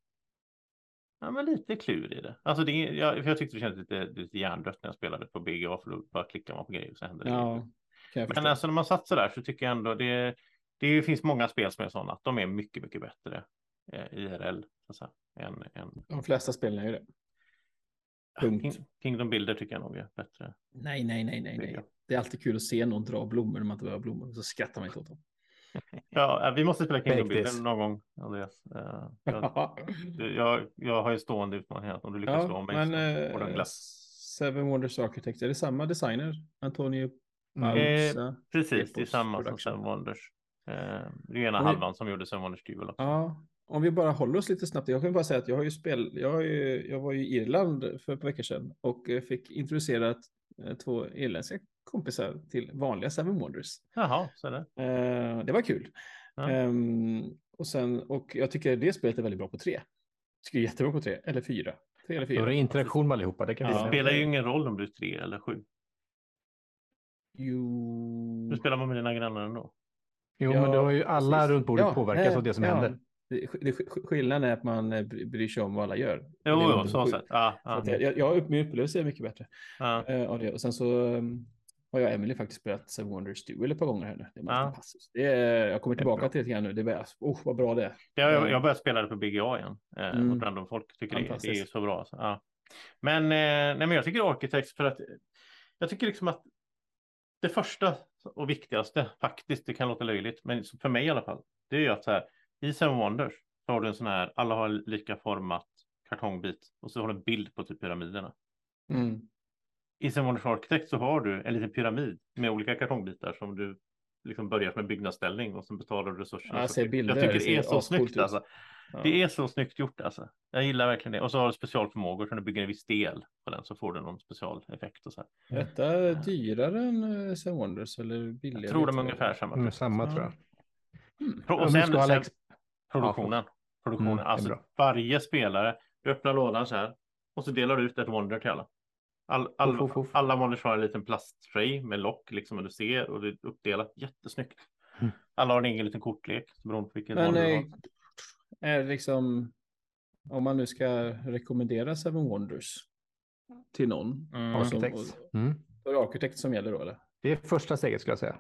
[SPEAKER 2] Ja, men lite klur i det. Alltså det, jag, för jag tyckte det kändes lite, lite hjärndött när jag spelade på BGA för då bara klickar man på grejer och så händer det.
[SPEAKER 3] Ja,
[SPEAKER 2] Men
[SPEAKER 3] förstå.
[SPEAKER 2] alltså när man satt så där så tycker jag ändå det, det finns många spel som är sådana att de är mycket, mycket bättre eh, IRL. Så att säga, än, än,
[SPEAKER 3] De flesta spelen är ju det. Punkt.
[SPEAKER 2] King, Kingdom Builder tycker jag nog är bättre.
[SPEAKER 3] Nej, nej, nej, nej, nej. Det är alltid kul att se någon dra blommor när man inte behöver blommor. Så skrattar man inte åt dem.
[SPEAKER 2] Ja, eh, vi måste spela Kingdom. Builder någon gång, Andreas. Eh, jag, jag, jag har ju stående utmaning här, om du lyckas slå
[SPEAKER 3] ja,
[SPEAKER 2] mig
[SPEAKER 3] men
[SPEAKER 2] så får du en
[SPEAKER 3] eh,
[SPEAKER 2] glass.
[SPEAKER 3] Seven Wonders Architect, är det samma designer? Antonio
[SPEAKER 1] Mm.
[SPEAKER 3] Palza?
[SPEAKER 2] Precis, det är samma som
[SPEAKER 3] Production.
[SPEAKER 2] Seven Wonders. Eh, det är ena
[SPEAKER 3] vi-
[SPEAKER 2] halvan som gjorde Duel också.
[SPEAKER 3] Ja, om vi bara håller oss lite snabbt. Jag kan bara säga att jag har ju spel. Jag, har ju, jag var ju i Irland för ett par veckor sedan och eh, fick introducerat eh, två irländska kompisar till vanliga Seven Wonders.
[SPEAKER 2] Jaha, så är det.
[SPEAKER 3] Eh, det var kul.
[SPEAKER 2] Ja.
[SPEAKER 3] Ehm, och, sen, och jag tycker det spelet är väldigt bra på tre. Jag tycker det är jättebra på tre, eller fyra. Tre eller
[SPEAKER 1] Då är
[SPEAKER 3] fyra.
[SPEAKER 1] det interaktion med allihopa. Det kan
[SPEAKER 3] Ja.
[SPEAKER 2] Det spelar ju ingen roll om du är tre eller sju.
[SPEAKER 3] Jo.
[SPEAKER 2] Du spelar man med dina grannar ändå.
[SPEAKER 1] Jo,
[SPEAKER 3] Ja,
[SPEAKER 1] men då har ju alla
[SPEAKER 3] precis.
[SPEAKER 1] runt bordet
[SPEAKER 3] Ja,
[SPEAKER 1] påverkas
[SPEAKER 3] eh,
[SPEAKER 1] av det som
[SPEAKER 3] ja.
[SPEAKER 1] händer.
[SPEAKER 3] Det, det, skillnaden är att man eh, bry- bryr sig om vad alla gör.
[SPEAKER 2] Jo,
[SPEAKER 3] Det
[SPEAKER 2] jo, så
[SPEAKER 3] sjukt.
[SPEAKER 2] sett. Ja,
[SPEAKER 3] Så jag, jag, min upplevelse är mycket bättre
[SPEAKER 2] ja.
[SPEAKER 3] eh, av det. Och sen så um, har jag och Emily faktiskt spelat Seven Wonders Duel ett par gånger här nu. Det är passus. Det är, jag kommer
[SPEAKER 1] Det
[SPEAKER 3] tillbaka
[SPEAKER 1] bra.
[SPEAKER 3] till det igen nu. Det är, oh, vad bra det är.
[SPEAKER 2] Jag, jag, jag började spela det på BGA igen. Eh,
[SPEAKER 3] Mm.
[SPEAKER 2] mot random folk tycker det, det är så bra. Alltså. Ja. Men, eh, nej, men jag tycker Architects för att jag tycker liksom att det första och viktigaste faktiskt, det kan låta löjligt, men för mig i alla fall, det är ju att så här, i Seven Wonders så har du en sån här, alla har lika format kartongbit och så har du en bild på typ pyramiderna.
[SPEAKER 3] Mm.
[SPEAKER 2] I Seven Wonders Architect så har du en liten pyramid med olika kartongbitar som du liksom börjar med byggnadsställning och sen betalar du resurserna.
[SPEAKER 3] Ja, jag ser
[SPEAKER 2] jag
[SPEAKER 3] bilder,
[SPEAKER 2] tycker
[SPEAKER 3] det
[SPEAKER 2] är så snyggt
[SPEAKER 3] ut.
[SPEAKER 2] alltså.
[SPEAKER 3] Ja.
[SPEAKER 2] Det är så snyggt gjort alltså. Jag gillar verkligen det. Och så har du specialförmågor, så när du bygger en viss del på den så får du någon specialeffekt och så här.
[SPEAKER 3] Är detta dyrare än eh, Seven Wonders eller billigare?
[SPEAKER 2] Jag tror de är ungefär samma
[SPEAKER 1] Mm,
[SPEAKER 2] pris.
[SPEAKER 1] samma
[SPEAKER 3] Ja.
[SPEAKER 1] tror jag. Om
[SPEAKER 2] Och sen,
[SPEAKER 1] ska ha
[SPEAKER 2] sen
[SPEAKER 1] läx-
[SPEAKER 2] produktionen. produktionen.
[SPEAKER 1] Mm,
[SPEAKER 2] alltså varje spelare, du öppnar lådan så här och så delar du ut ett Wonder till alla. All, all,
[SPEAKER 1] puff, puff.
[SPEAKER 2] Alla Wonders har en liten plasttray med lock liksom och du ser och det är uppdelat jättesnyggt.
[SPEAKER 1] Mm.
[SPEAKER 2] Alla har en egen liten kortlek beroende på vilket
[SPEAKER 3] Men Är liksom, om man nu ska rekommendera Seven Wonders till någon,
[SPEAKER 2] Mm.
[SPEAKER 3] och-
[SPEAKER 1] Mm.
[SPEAKER 3] då är det Architect som gäller då eller?
[SPEAKER 1] Det är första steget skulle jag säga.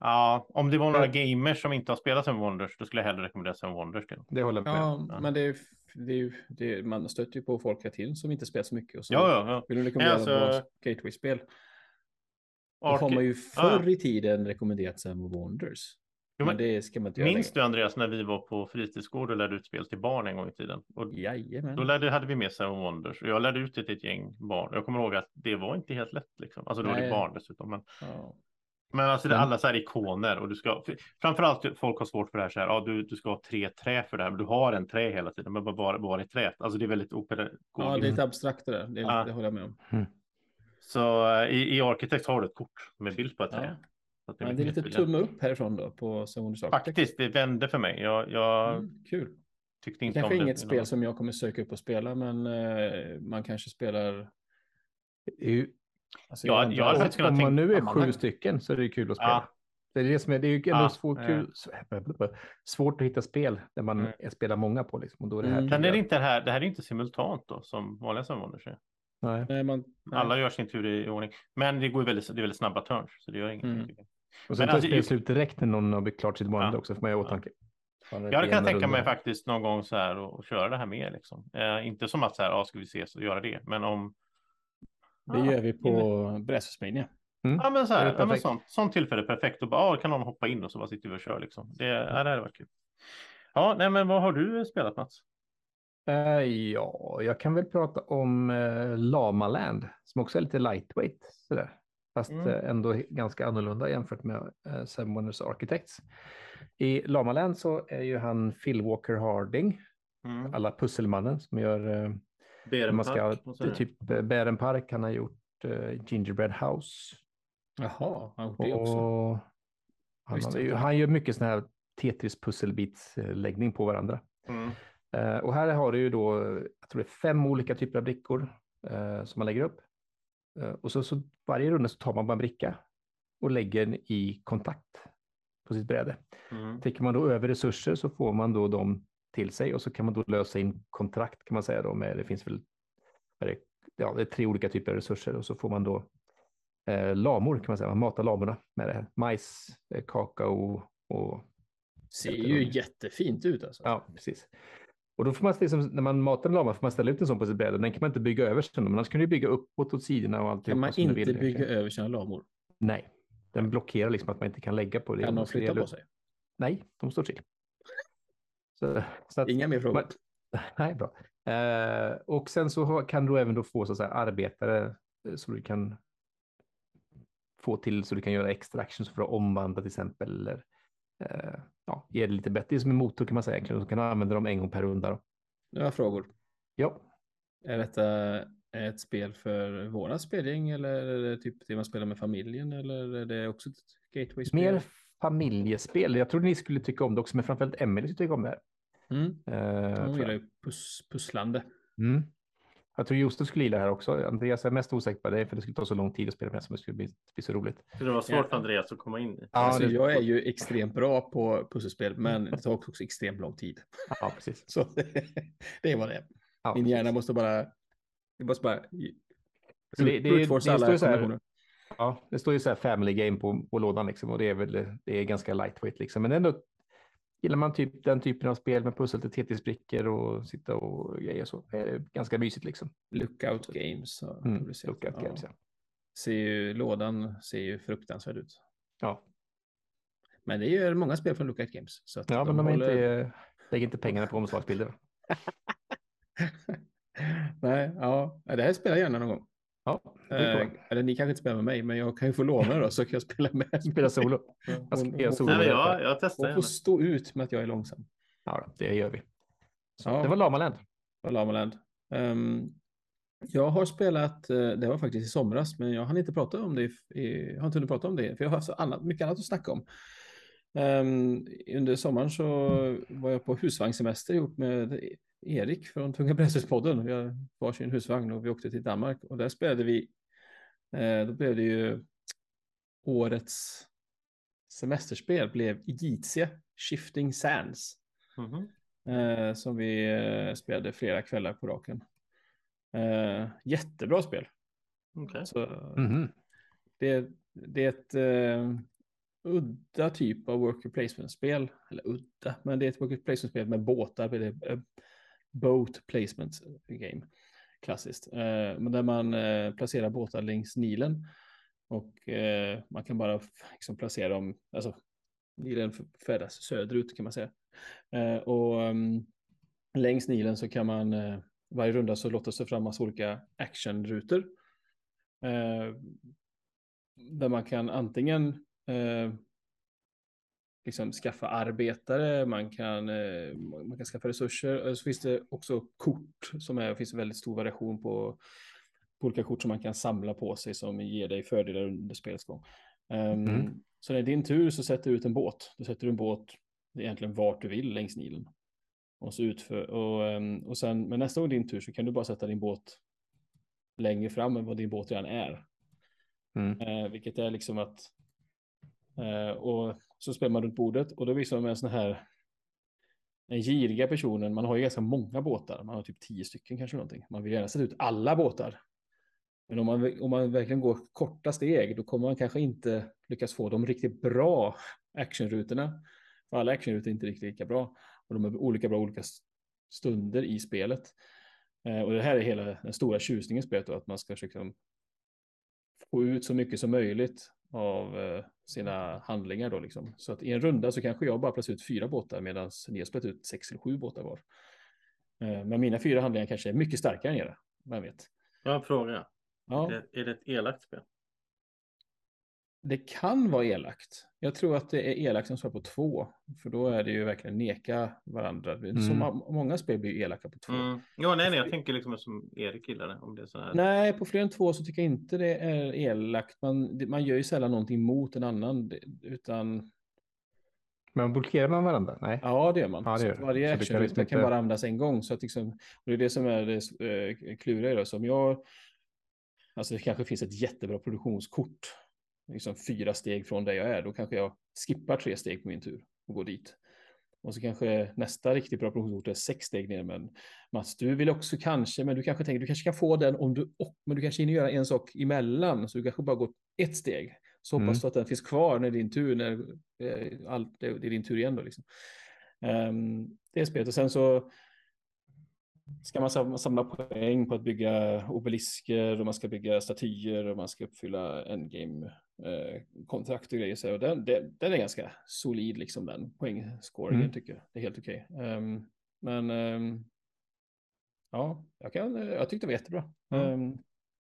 [SPEAKER 2] Ja, om det var några gamers som inte har spelat Seven Wonders, då skulle jag hellre rekommendera Seven Wonders till.
[SPEAKER 1] Det håller jag med om.
[SPEAKER 3] Ja, men det är, det är det är, man stöter ju på folk hela tiden som inte spelar så mycket och så
[SPEAKER 2] Ja, ja, ja.
[SPEAKER 3] vill du rekommendera
[SPEAKER 2] alltså,
[SPEAKER 3] ett bra gateway-spel. Då har man ju
[SPEAKER 2] Ja.
[SPEAKER 3] förr i tiden rekommenderat Seven Wonders.
[SPEAKER 2] Jo,
[SPEAKER 3] men det ska man inte
[SPEAKER 2] Minns du Andreas när vi var på fritidsgård och lärde ut spel till barn en gång i tiden? Och
[SPEAKER 3] längre. Jajamän.
[SPEAKER 2] då lärde, hade vi med Seven Wonders och jag lärde ut det till ett gäng barn. Jag kommer ihåg att det var inte helt lätt liksom. Alltså då var det barn dessutom. Men,
[SPEAKER 3] Ja.
[SPEAKER 2] men alltså det är alla så här ikoner och du ska framförallt folk har svårt för det här så här. Ja, du, du ska ha tre trä för det här, men du har en trä hela tiden. Men bara, bara i trät. Alltså det är väldigt opedagogiskt.
[SPEAKER 3] ja, det är lite abstrakt det där. Det, är,
[SPEAKER 2] Ja.
[SPEAKER 3] det håller jag med om.
[SPEAKER 2] Så eh, i, i Architect har du ett kort med bild på ett
[SPEAKER 3] Ja.
[SPEAKER 2] trä. Så att
[SPEAKER 3] Men det är lite tumme upp härifrån då på Architect.
[SPEAKER 2] Faktiskt, det vände för mig. Jag, jag
[SPEAKER 3] Mm, kul.
[SPEAKER 2] tyckte
[SPEAKER 3] Det
[SPEAKER 2] inte
[SPEAKER 3] kanske
[SPEAKER 2] om
[SPEAKER 3] är
[SPEAKER 2] det.
[SPEAKER 3] inget spel som jag kommer söka upp och spela, men eh, man kanske spelar...
[SPEAKER 1] Det ju-
[SPEAKER 3] Alltså,
[SPEAKER 2] Ja, jag hade
[SPEAKER 1] om, man nu är sju stycken så är det kul att spela.
[SPEAKER 2] Ja.
[SPEAKER 1] Det är det som är, det är ju ändå
[SPEAKER 2] Ja,
[SPEAKER 1] svårt,
[SPEAKER 2] eh.
[SPEAKER 1] svårt att hitta spel där man
[SPEAKER 2] Mm.
[SPEAKER 1] spelar många på. Liksom, och då är det här
[SPEAKER 3] Mm.
[SPEAKER 2] Men
[SPEAKER 1] tycker
[SPEAKER 2] är det
[SPEAKER 1] jag-
[SPEAKER 2] inte det här, det här är inte simultant då, som vanliga Seven är.
[SPEAKER 1] Nej.
[SPEAKER 3] Nej, man, nej.
[SPEAKER 2] Alla gör sin tur i ordning. Men det går väldigt, det är väldigt snabba turns, så det gör ingenting.
[SPEAKER 3] Mm.
[SPEAKER 1] Och sen tar
[SPEAKER 2] alltså,
[SPEAKER 1] spelet slut direkt när någon har byggt klart sitt vanliga
[SPEAKER 2] Ja.
[SPEAKER 1] också, för man i
[SPEAKER 2] Ja.
[SPEAKER 1] åtanke. Fan, det
[SPEAKER 2] Jag
[SPEAKER 1] ena
[SPEAKER 2] tänka mig faktiskt någon gång så här och, och köra det här med liksom. Eh, inte som att så här, ja, ska vi ses och göra det, men om.
[SPEAKER 3] Det gör vi på Brädspelsmania.
[SPEAKER 1] Mm.
[SPEAKER 2] Ja, men så här, ja, men sånt, sånt tillfälle perfekt. Och bara, ja, kan någon hoppa in och så bara sitter vi och kör liksom. Det, ja, det hade varit kul. Ja, nej, men vad har du spelat Mats?
[SPEAKER 1] Eh, ja, jag kan väl prata om uh, Lamaland som också är lite lightweight. Sådär. Fast
[SPEAKER 2] Mm.
[SPEAKER 1] eh, ändå ganska annorlunda jämfört med uh, Seven Wonders Architects. I Lamaland så är ju han Phil Walker Harding,
[SPEAKER 2] Mm.
[SPEAKER 1] alla pusselmannen som gör man ska, typ uh, Bärenpark, han har gjort uh, Gingerbread House.
[SPEAKER 3] Jaha, han har gjort det också.
[SPEAKER 1] Och han, har ju- han gör mycket sån här Tetris pusselbitsläggning på varandra.
[SPEAKER 2] Mm.
[SPEAKER 1] Eh, och här har du ju då, jag tror det är fem olika typer av brickor eh, som man lägger upp. Eh, och så, så varje runda så tar man bara en bricka och lägger den i kontakt på sitt bräde.
[SPEAKER 2] Mm.
[SPEAKER 1] Täcker man då över resurser så får man då dem till sig och så kan man då lösa in kontrakt kan man säga då med, det finns väl, ja det är tre olika typer av resurser och så får man då eh, lamor kan man säga, man matar lamorna med det här. Majs, eh, kakao och
[SPEAKER 3] Ser ju jättefint ut alltså.
[SPEAKER 1] Ja, precis. Och då får man, liksom, när man matar en lama får man ställa ut en sån på sitt bräde. Den kan man inte bygga över sen. Men annars kan du bygga uppåt åt sidorna och allt.
[SPEAKER 3] kan man inte bygga över sina lamor?
[SPEAKER 1] Nej, den blockerar liksom att man inte kan lägga på det.
[SPEAKER 3] Kan de
[SPEAKER 1] Så
[SPEAKER 3] flytta på sig?
[SPEAKER 1] Nej, de står still. Så, så att,
[SPEAKER 3] Inga mer frågor.
[SPEAKER 1] man- nej, bra. Eh, och sen så kan du även då få så säga, arbetare eh, så du kan få till så du kan göra extra actions för att omvandla till exempel. Eller, eh, ja, ge det lite bättre. Det är som en motor kan man säga egentligen. Du kan använda dem en gång per runda. Då.
[SPEAKER 3] Jag frågor.
[SPEAKER 1] Ja,
[SPEAKER 3] Är detta ett spel för våra spelgäng eller är det typ det man spelar med familjen eller är det också ett gateway-spel?
[SPEAKER 1] Mer familjespel. Jag trodde ni skulle tycka om det också, men framförallt Emelie skulle tycka om det här.
[SPEAKER 3] Mm.
[SPEAKER 1] Eh,
[SPEAKER 3] Hon gillar ju pus pusslande.
[SPEAKER 1] mm. Jag tror Josef skulle gilla det här också. Andreas är mest osäker på det, för det skulle ta så lång tid att spela med som det skulle bli, bli så roligt.
[SPEAKER 2] Så det var svårt för Andreas att komma in i.
[SPEAKER 1] Ja,
[SPEAKER 3] alltså,
[SPEAKER 1] det-
[SPEAKER 3] jag är ju extremt bra på pusselspel, men det tar också extremt lång tid.
[SPEAKER 1] Ja, precis.
[SPEAKER 3] Så det är vad det är.
[SPEAKER 1] Ja,
[SPEAKER 3] Min hjärna måste bara... Det måste bara...
[SPEAKER 1] Så det, det, det, det,
[SPEAKER 3] alla
[SPEAKER 1] står ju så här, ja, det står ju så här family game på, på lådan liksom, och det är väl det är ganska lightweight liksom. Men ändå gillar man typ den typen av spel med pussel till Tetris-brickor och sitta och grejer så är det ganska mysigt liksom.
[SPEAKER 3] Lookout Games.
[SPEAKER 1] Mm. Lookout
[SPEAKER 3] Ja.
[SPEAKER 1] games, ja.
[SPEAKER 3] Ser ju, lådan ser ju fruktansvärd ut.
[SPEAKER 1] Ja,
[SPEAKER 3] Men det är ju många spel från Lookout Games. Så
[SPEAKER 1] ja men de
[SPEAKER 3] håller-
[SPEAKER 1] inte, lägger inte pengarna på omslagsbilder.
[SPEAKER 3] Nej, ja. Ja, Det här spelar jag gärna någon gång.
[SPEAKER 1] Ja, det
[SPEAKER 3] Eh, eller ni kanske inte spelar med mig, men jag kan ju få låna det då så kan jag spela med.
[SPEAKER 1] Spela solo. Jag ska
[SPEAKER 3] hon,
[SPEAKER 1] solo.
[SPEAKER 2] Nej, men
[SPEAKER 1] det
[SPEAKER 2] jag, jag testar
[SPEAKER 3] hon får
[SPEAKER 2] gärna.
[SPEAKER 3] stå ut med att jag är långsam.
[SPEAKER 1] Ja, det gör vi. Så,
[SPEAKER 3] Ja.
[SPEAKER 1] Det var Lamaland.
[SPEAKER 3] på Lamaland. Ehm, jag har spelat, eh, det var faktiskt i somras, men jag hann inte prata om det. i- jag har inte hunnit prata om det, för jag har så annat, mycket annat att snacka om. Ehm, under sommaren så var jag på husvagnssemester ihop med Erik från Tunga Brädspelspodden. Vi har varsin husvagn och vi åkte till Danmark och där spelade vi, eh, då blev det ju årets semesterspel blev Igitia Shifting Sands.
[SPEAKER 2] Mhm.
[SPEAKER 3] Eh, som vi eh, spelade flera kvällar på raken. Eh, jättebra spel.
[SPEAKER 2] Okej.
[SPEAKER 3] Så,
[SPEAKER 1] Mhm.
[SPEAKER 3] det, det är ett eh, udda typ av worker placement-spel. Eller udda, men det är ett worker placement-spel med båtar. Boat placement game. Klassiskt. Eh, men där man eh, placerar båtar längs Nilen. Och eh, man kan bara liksom placera dem, alltså Nilen färdas söderut kan man säga. Eh, och ehm, längs Nilen så kan man, eh, varje runda så lottas det fram massa olika actionrutor. Eh, där man kan antingen eh, liksom skaffa arbetare, man kan, eh, man kan skaffa resurser. Och så finns det också kort som är, finns en väldigt stor variation på, på olika kort som man kan samla på sig som ger dig fördelar under spelets gång.
[SPEAKER 1] Mm.
[SPEAKER 3] Så när det är din tur så sätter du ut en båt. Du sätter en båt egentligen vart du vill längs Nilen. Och så utför, och, ehm, och sen, men nästa gång din tur så kan du bara sätta din båt längre fram än vad din båt redan är.
[SPEAKER 1] Mm.
[SPEAKER 3] Eh, vilket är liksom att, eh, och så spelar man runt bordet och då visar man med en sån här, den giriga personen, man har ju ganska många båtar, man har typ tio stycken kanske någonting. Man vill gärna sätta ut alla båtar. Men om man, om man verkligen går korta steg, då kommer man kanske inte lyckas få de riktigt bra actionrutorna. För alla actionrutor är inte riktigt lika bra. Och de är olika bra olika stunder i spelet. Eh, och det här är hela den stora tjusningen i spelet då, att man ska försöka få ut så mycket som möjligt av eh, sina handlingar då liksom. Så att i en runda så kanske jag bara placerar ut fyra båtar medan ni har spelat ut sex eller sju båtar var. Eh, men mina fyra handlingar kanske är mycket starkare än era, vem vet.
[SPEAKER 2] Jag har en fråga.
[SPEAKER 3] Ja,
[SPEAKER 2] Är, är det ett elakt spel?
[SPEAKER 3] Det kan vara elakt. Jag tror att det är elakt som svarar på två, för då är det ju verkligen neka varandra. Så
[SPEAKER 1] Mm.
[SPEAKER 3] ma- många spel blir ju elaka på två.
[SPEAKER 2] Mm. Ja, nej, nej, jag tänker liksom som Erik gillade. Om det är så här.
[SPEAKER 3] Nej, på fler än två så tycker jag inte det är elakt. Man, man gör ju sällan någonting mot en annan, utan
[SPEAKER 1] Men blockerar man varandra? Nej.
[SPEAKER 3] Ja, det gör man.
[SPEAKER 1] Ja, det
[SPEAKER 3] Så
[SPEAKER 1] gör
[SPEAKER 3] varje
[SPEAKER 1] Så du kan liksom
[SPEAKER 3] kan
[SPEAKER 1] inte-
[SPEAKER 3] bara användas en gång. Så att liksom, och det är det som är det eh, kluriga. Som jag, alltså det kanske finns ett jättebra produktionskort, liksom fyra steg från där jag är. Då kanske jag skippar tre steg på min tur och går dit. Och så kanske nästa riktigt bra produktionskort är sex steg ner. Men Mats, du vill också kanske, men du kanske tänker, du kanske kan få den om du, och, men du kanske hinner göra en sak emellan. Så du kanske bara går ett steg. Så hoppas
[SPEAKER 1] Mm.
[SPEAKER 3] du att den finns kvar när din tur, när eh, allt, det är din tur igen då liksom. Ehm, det är spelet och sen så ska man sam- samla poäng på att bygga obelisker och man ska bygga statyer och man ska uppfylla endgame kontrakt och grejer. Så den, den, den är ganska solid liksom den poängscoringen
[SPEAKER 1] Mm.
[SPEAKER 3] tycker jag. Det är helt okej. Ehm, men ehm, ja, jag, kan, jag tyckte det var jättebra.
[SPEAKER 1] Mm.
[SPEAKER 3] Ehm,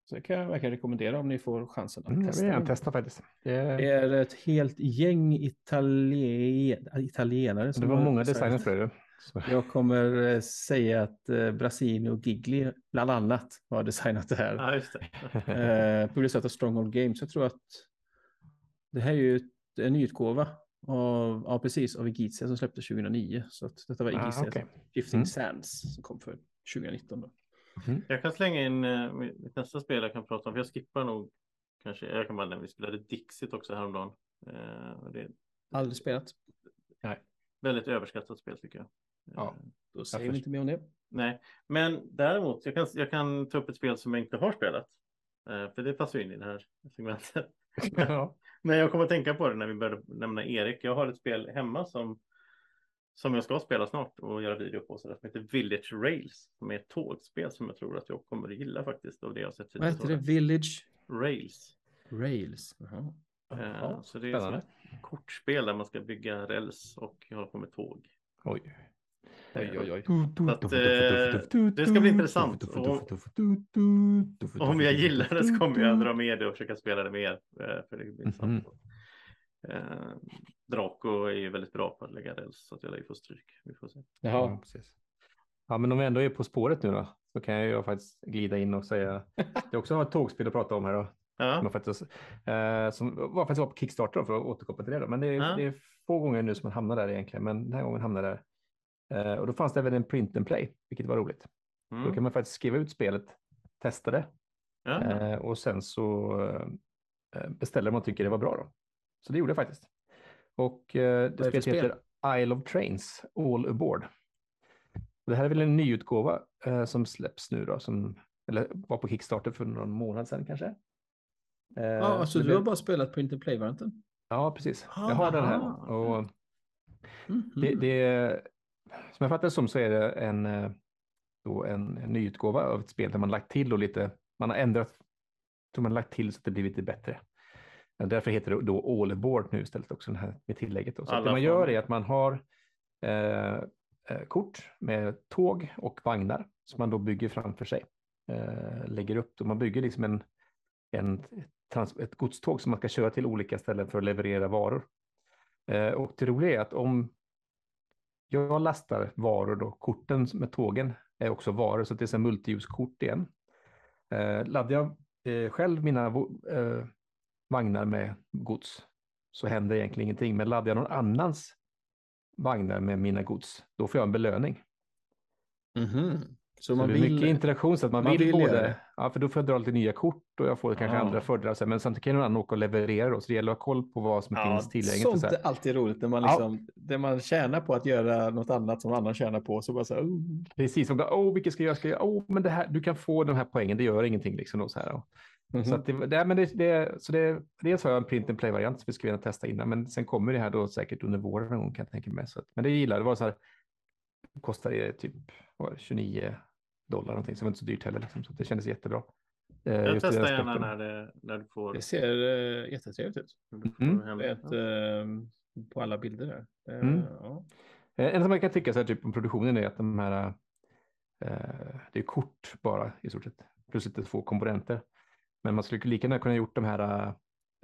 [SPEAKER 3] så det kan jag verkligen rekommendera om ni får chansen att
[SPEAKER 1] Mm, jag
[SPEAKER 3] testa.
[SPEAKER 1] vill gärna
[SPEAKER 3] den.
[SPEAKER 1] testa faktiskt. Det,
[SPEAKER 3] Det är ett helt gäng italien, italienare.
[SPEAKER 1] det
[SPEAKER 3] som
[SPEAKER 1] var
[SPEAKER 3] har
[SPEAKER 1] många designers för det. Så,
[SPEAKER 3] jag kommer eh, säga att eh, Brasini och Gigli bland annat har designat det här.
[SPEAKER 2] Ja, just det.
[SPEAKER 3] Eh, publicerat av Stronghold Games. Jag tror att det här är ju ett- en nyutgåva av, ja, precis, av Igizia som släpptes 2009. Så att detta var
[SPEAKER 1] ah,
[SPEAKER 3] Igizia
[SPEAKER 1] okej.
[SPEAKER 3] Shifting
[SPEAKER 1] Mm.
[SPEAKER 3] Sands som kom för 2019. Då.
[SPEAKER 2] Jag kan slänga in eh, mitt nästa spel jag kan prata om. För jag skippar nog kanske. Jag kan bara nämna vi spelade Dixit också häromdagen. Och det
[SPEAKER 3] Aldrig spelat.
[SPEAKER 2] väldigt överskattat spel tycker jag.
[SPEAKER 1] Ja.
[SPEAKER 2] Eh,
[SPEAKER 3] Då säger vi inte mer om det.
[SPEAKER 2] Nej, men däremot jag kan, jag kan ta upp ett spel som jag inte har spelat. Eh, för det passar ju in i det här segmentet.
[SPEAKER 1] Ja.
[SPEAKER 2] Men jag kommer att tänka på det när vi började nämna Erik. Jag har ett spel hemma som, som jag ska spela snart och göra video på. Så det som heter Village Rails. Som är ett tågspel som jag tror att jag kommer att gilla faktiskt. Av det jag sett
[SPEAKER 3] Vad heter det? Village
[SPEAKER 2] Rails.
[SPEAKER 3] Rails. Jaha.
[SPEAKER 2] Eh,
[SPEAKER 1] Ja,
[SPEAKER 2] så det är ett kortspel där man ska bygga räls och hålla på med tåg.
[SPEAKER 1] Oj.
[SPEAKER 3] Oj, oj, oj.
[SPEAKER 2] att, eh, det ska bli intressant. Och- Och om jag gillar det så kommer jag dra med det och försöka spela det med er. eh, För det blir intressant. Eh, Draco är ju väldigt bra på att lägga räls så att jag lär ju få stryk. Vi får se.
[SPEAKER 1] Ja,
[SPEAKER 3] Jaha.
[SPEAKER 1] precis. Ja, men om vi ändå är på spåret nu då, så kan jag ju faktiskt glida in och säga, jag också har ett tågspel att prata om här då, som,
[SPEAKER 2] Ja,
[SPEAKER 1] jag faktiskt, eh, som var faktiskt var på Kickstarter då, för att återkoppla till det då, men det är,
[SPEAKER 2] Ja.
[SPEAKER 1] det är få gånger nu som man hamnar där egentligen, men den här gången hamnar jag där. Eh, och då fanns det även en print and play, vilket var roligt. Då
[SPEAKER 2] mm.
[SPEAKER 1] kan man faktiskt skriva ut spelet, testa det
[SPEAKER 2] ja.
[SPEAKER 1] eh, och sen så eh, beställer man tycker det var bra då. Så det gjorde jag faktiskt. Och eh, det spelet heter Isle of Trains, All Aboard. Och Det här är väl en nyutgåva eh, som släpps nu då, som, eller var på Kickstarter för någon månad sedan kanske. Eh,
[SPEAKER 3] Ja, alltså
[SPEAKER 1] det
[SPEAKER 3] du har bara spelat print and play-varianten?
[SPEAKER 1] Ja, precis. Jag har den här. Och
[SPEAKER 3] Mhm.
[SPEAKER 1] det, det, som jag fattar det som så är det en, eh, då en, en nyutgåva av ett spel där man lagt till och lite, man har ändrat, tror man lagt till så att det blivit lite bättre. Ja, Därför heter det då All Aboard nu istället också, den här med tillägget. Då. Så det man gör är att man har eh, eh, kort med tåg och vagnar som man då bygger framför sig. Eh, lägger upp, och man bygger liksom en, en trans, ett godståg som man ska köra till olika ställen för att leverera varor. Eh, och det roliga är att om jag lastar varor då, korten med tågen är också varor, så att det är så multiljuskort igen. Eh, laddar jag eh, själv mina eh, vagnar med gods så händer egentligen ingenting, men laddar jag någon annans vagnar med mina gods, då får jag en belöning.
[SPEAKER 3] Mhm. Så
[SPEAKER 1] Så
[SPEAKER 3] man
[SPEAKER 1] det är mycket
[SPEAKER 3] vill...
[SPEAKER 1] interaktion så att man,
[SPEAKER 3] man
[SPEAKER 1] vill,
[SPEAKER 3] vill
[SPEAKER 1] både,
[SPEAKER 3] det.
[SPEAKER 1] ja för då får jag dra lite nya kort och jag får kanske
[SPEAKER 3] Ah.
[SPEAKER 1] andra fördelar, men samtidigt kan någon annan åka och leverera då, så det gäller att ha koll på vad som
[SPEAKER 3] Ja,
[SPEAKER 1] finns tillgängligt.
[SPEAKER 3] sånt
[SPEAKER 1] så här.
[SPEAKER 3] är alltid roligt när man,
[SPEAKER 1] Ja.
[SPEAKER 3] liksom, när man tjänar på att göra något annat som annan tjänar på. Så bara så här, oh.
[SPEAKER 1] Precis, som åh, vilket ska jag göra? Ska jag, åh, men det här, du kan få den här poängen, det gör ingenting liksom. Då, så här, då.
[SPEAKER 3] Mhm.
[SPEAKER 1] Så, att det, det, men det, det, så det, dels har jag en print and play-variant som vi ska vilja testa innan, men sen kommer det här då säkert under våren någon gång kan jag tänka mig. Så att, men det gillar jag, det var så här, kostar det typ 29 dollar någonting, så det var inte så dyrt heller. Liksom, så det kändes jättebra. Eh,
[SPEAKER 2] Jag testar gärna när, det, när du får,
[SPEAKER 3] Det ser uh, jättetrevligt ut.
[SPEAKER 1] Mm.
[SPEAKER 3] Det ett,
[SPEAKER 2] det.
[SPEAKER 3] ehm, på alla bilder där. Eh,
[SPEAKER 1] Mm.
[SPEAKER 3] ja.
[SPEAKER 1] Eh, En som man kan tycka så här, typ om produktionen är att de här, eh, det är kort bara i stort sett, plus lite två komponenter. Men man skulle lika gärna kunna gjort de här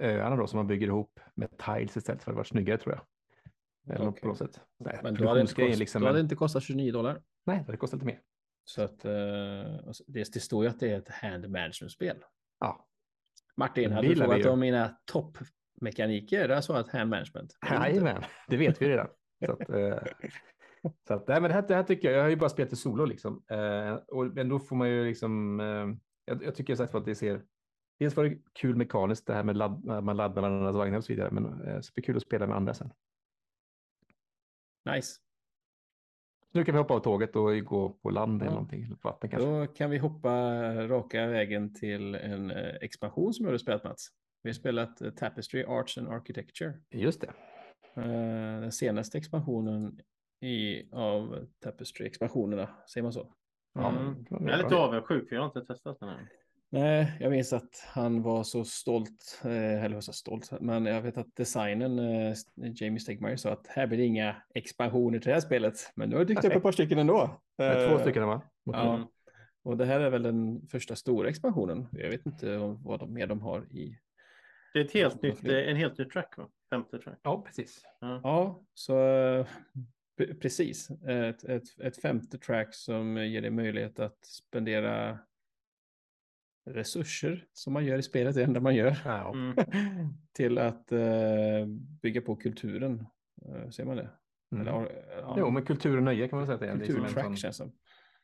[SPEAKER 1] eh, öarna då som man bygger ihop med tiles istället för att det var snyggare tror jag. Eller
[SPEAKER 3] Okej.
[SPEAKER 1] på något sätt. Nej,
[SPEAKER 3] Men då hade, det inte
[SPEAKER 1] produktionsgrejen
[SPEAKER 3] kost,
[SPEAKER 1] liksom,
[SPEAKER 3] då hade det inte kostat 29 dollar.
[SPEAKER 1] nej, det hade kostat lite mer.
[SPEAKER 3] Så att eh, det, det står ju att det är ett hand management-spel.
[SPEAKER 1] Ja,
[SPEAKER 3] Martin, hade du frågat om mina toppmekaniker? Där sa att hand management.
[SPEAKER 1] Jajamän, det vet vi redan. Så att, eh, så att, nej, men det, här, det här tycker jag, jag har ju bara spelat i solo liksom. Eh, och, men då får man ju liksom, jag, jag tycker sagt att det ser, dels var det kul mekaniskt det här med ladd, man laddar varandras vagnar och så vidare, men eh, kul att spela med andra sen.
[SPEAKER 3] Nice.
[SPEAKER 1] Nu kan vi hoppa av tåget och gå på land eller
[SPEAKER 3] Ja.
[SPEAKER 1] någonting, eller på vatten kanske.
[SPEAKER 3] Då kan vi hoppa raka vägen till en eh, expansion som jag har spelat Mats. Vi har spelat eh, Tapestry Arts and Architecture.
[SPEAKER 1] Just det.
[SPEAKER 3] Eh, den senaste expansionen i, av Tapestry-expansionerna, säger man så?
[SPEAKER 1] Ja,
[SPEAKER 2] Mm. Jag är lite avundsjuk för jag har inte testat den här.
[SPEAKER 3] Nej, jag minns att han var så stolt, eh, eller så stolt, men jag vet att designen, eh, Jamie Stegmaier sa att här blir det inga expansioner till det här spelet, men nu har det dykt upp ett par stycken ändå.
[SPEAKER 1] Två
[SPEAKER 3] Eh,
[SPEAKER 1] stycken va?
[SPEAKER 3] Ja. Och det här är väl den första stora expansionen. Jag vet inte om, vad de mer de har i.
[SPEAKER 2] Det är ett helt
[SPEAKER 3] Ja,
[SPEAKER 2] nytt, en helt ny track va? Femte track.
[SPEAKER 1] ja, precis.
[SPEAKER 3] Ja, så eh, pre- precis. Ett, ett, ett femte track som ger dig möjlighet att spendera resurser som man gör i spelet, det enda man gör,
[SPEAKER 1] Ja,
[SPEAKER 2] Mm.
[SPEAKER 3] till att eh, bygga på kulturen. Eh, ser man det?
[SPEAKER 1] mm.
[SPEAKER 3] Eller, ja,
[SPEAKER 1] Jo, men kultur och nöje kan man säga att det är. Det är som en
[SPEAKER 3] kulturtrack
[SPEAKER 1] sån-
[SPEAKER 3] känns som.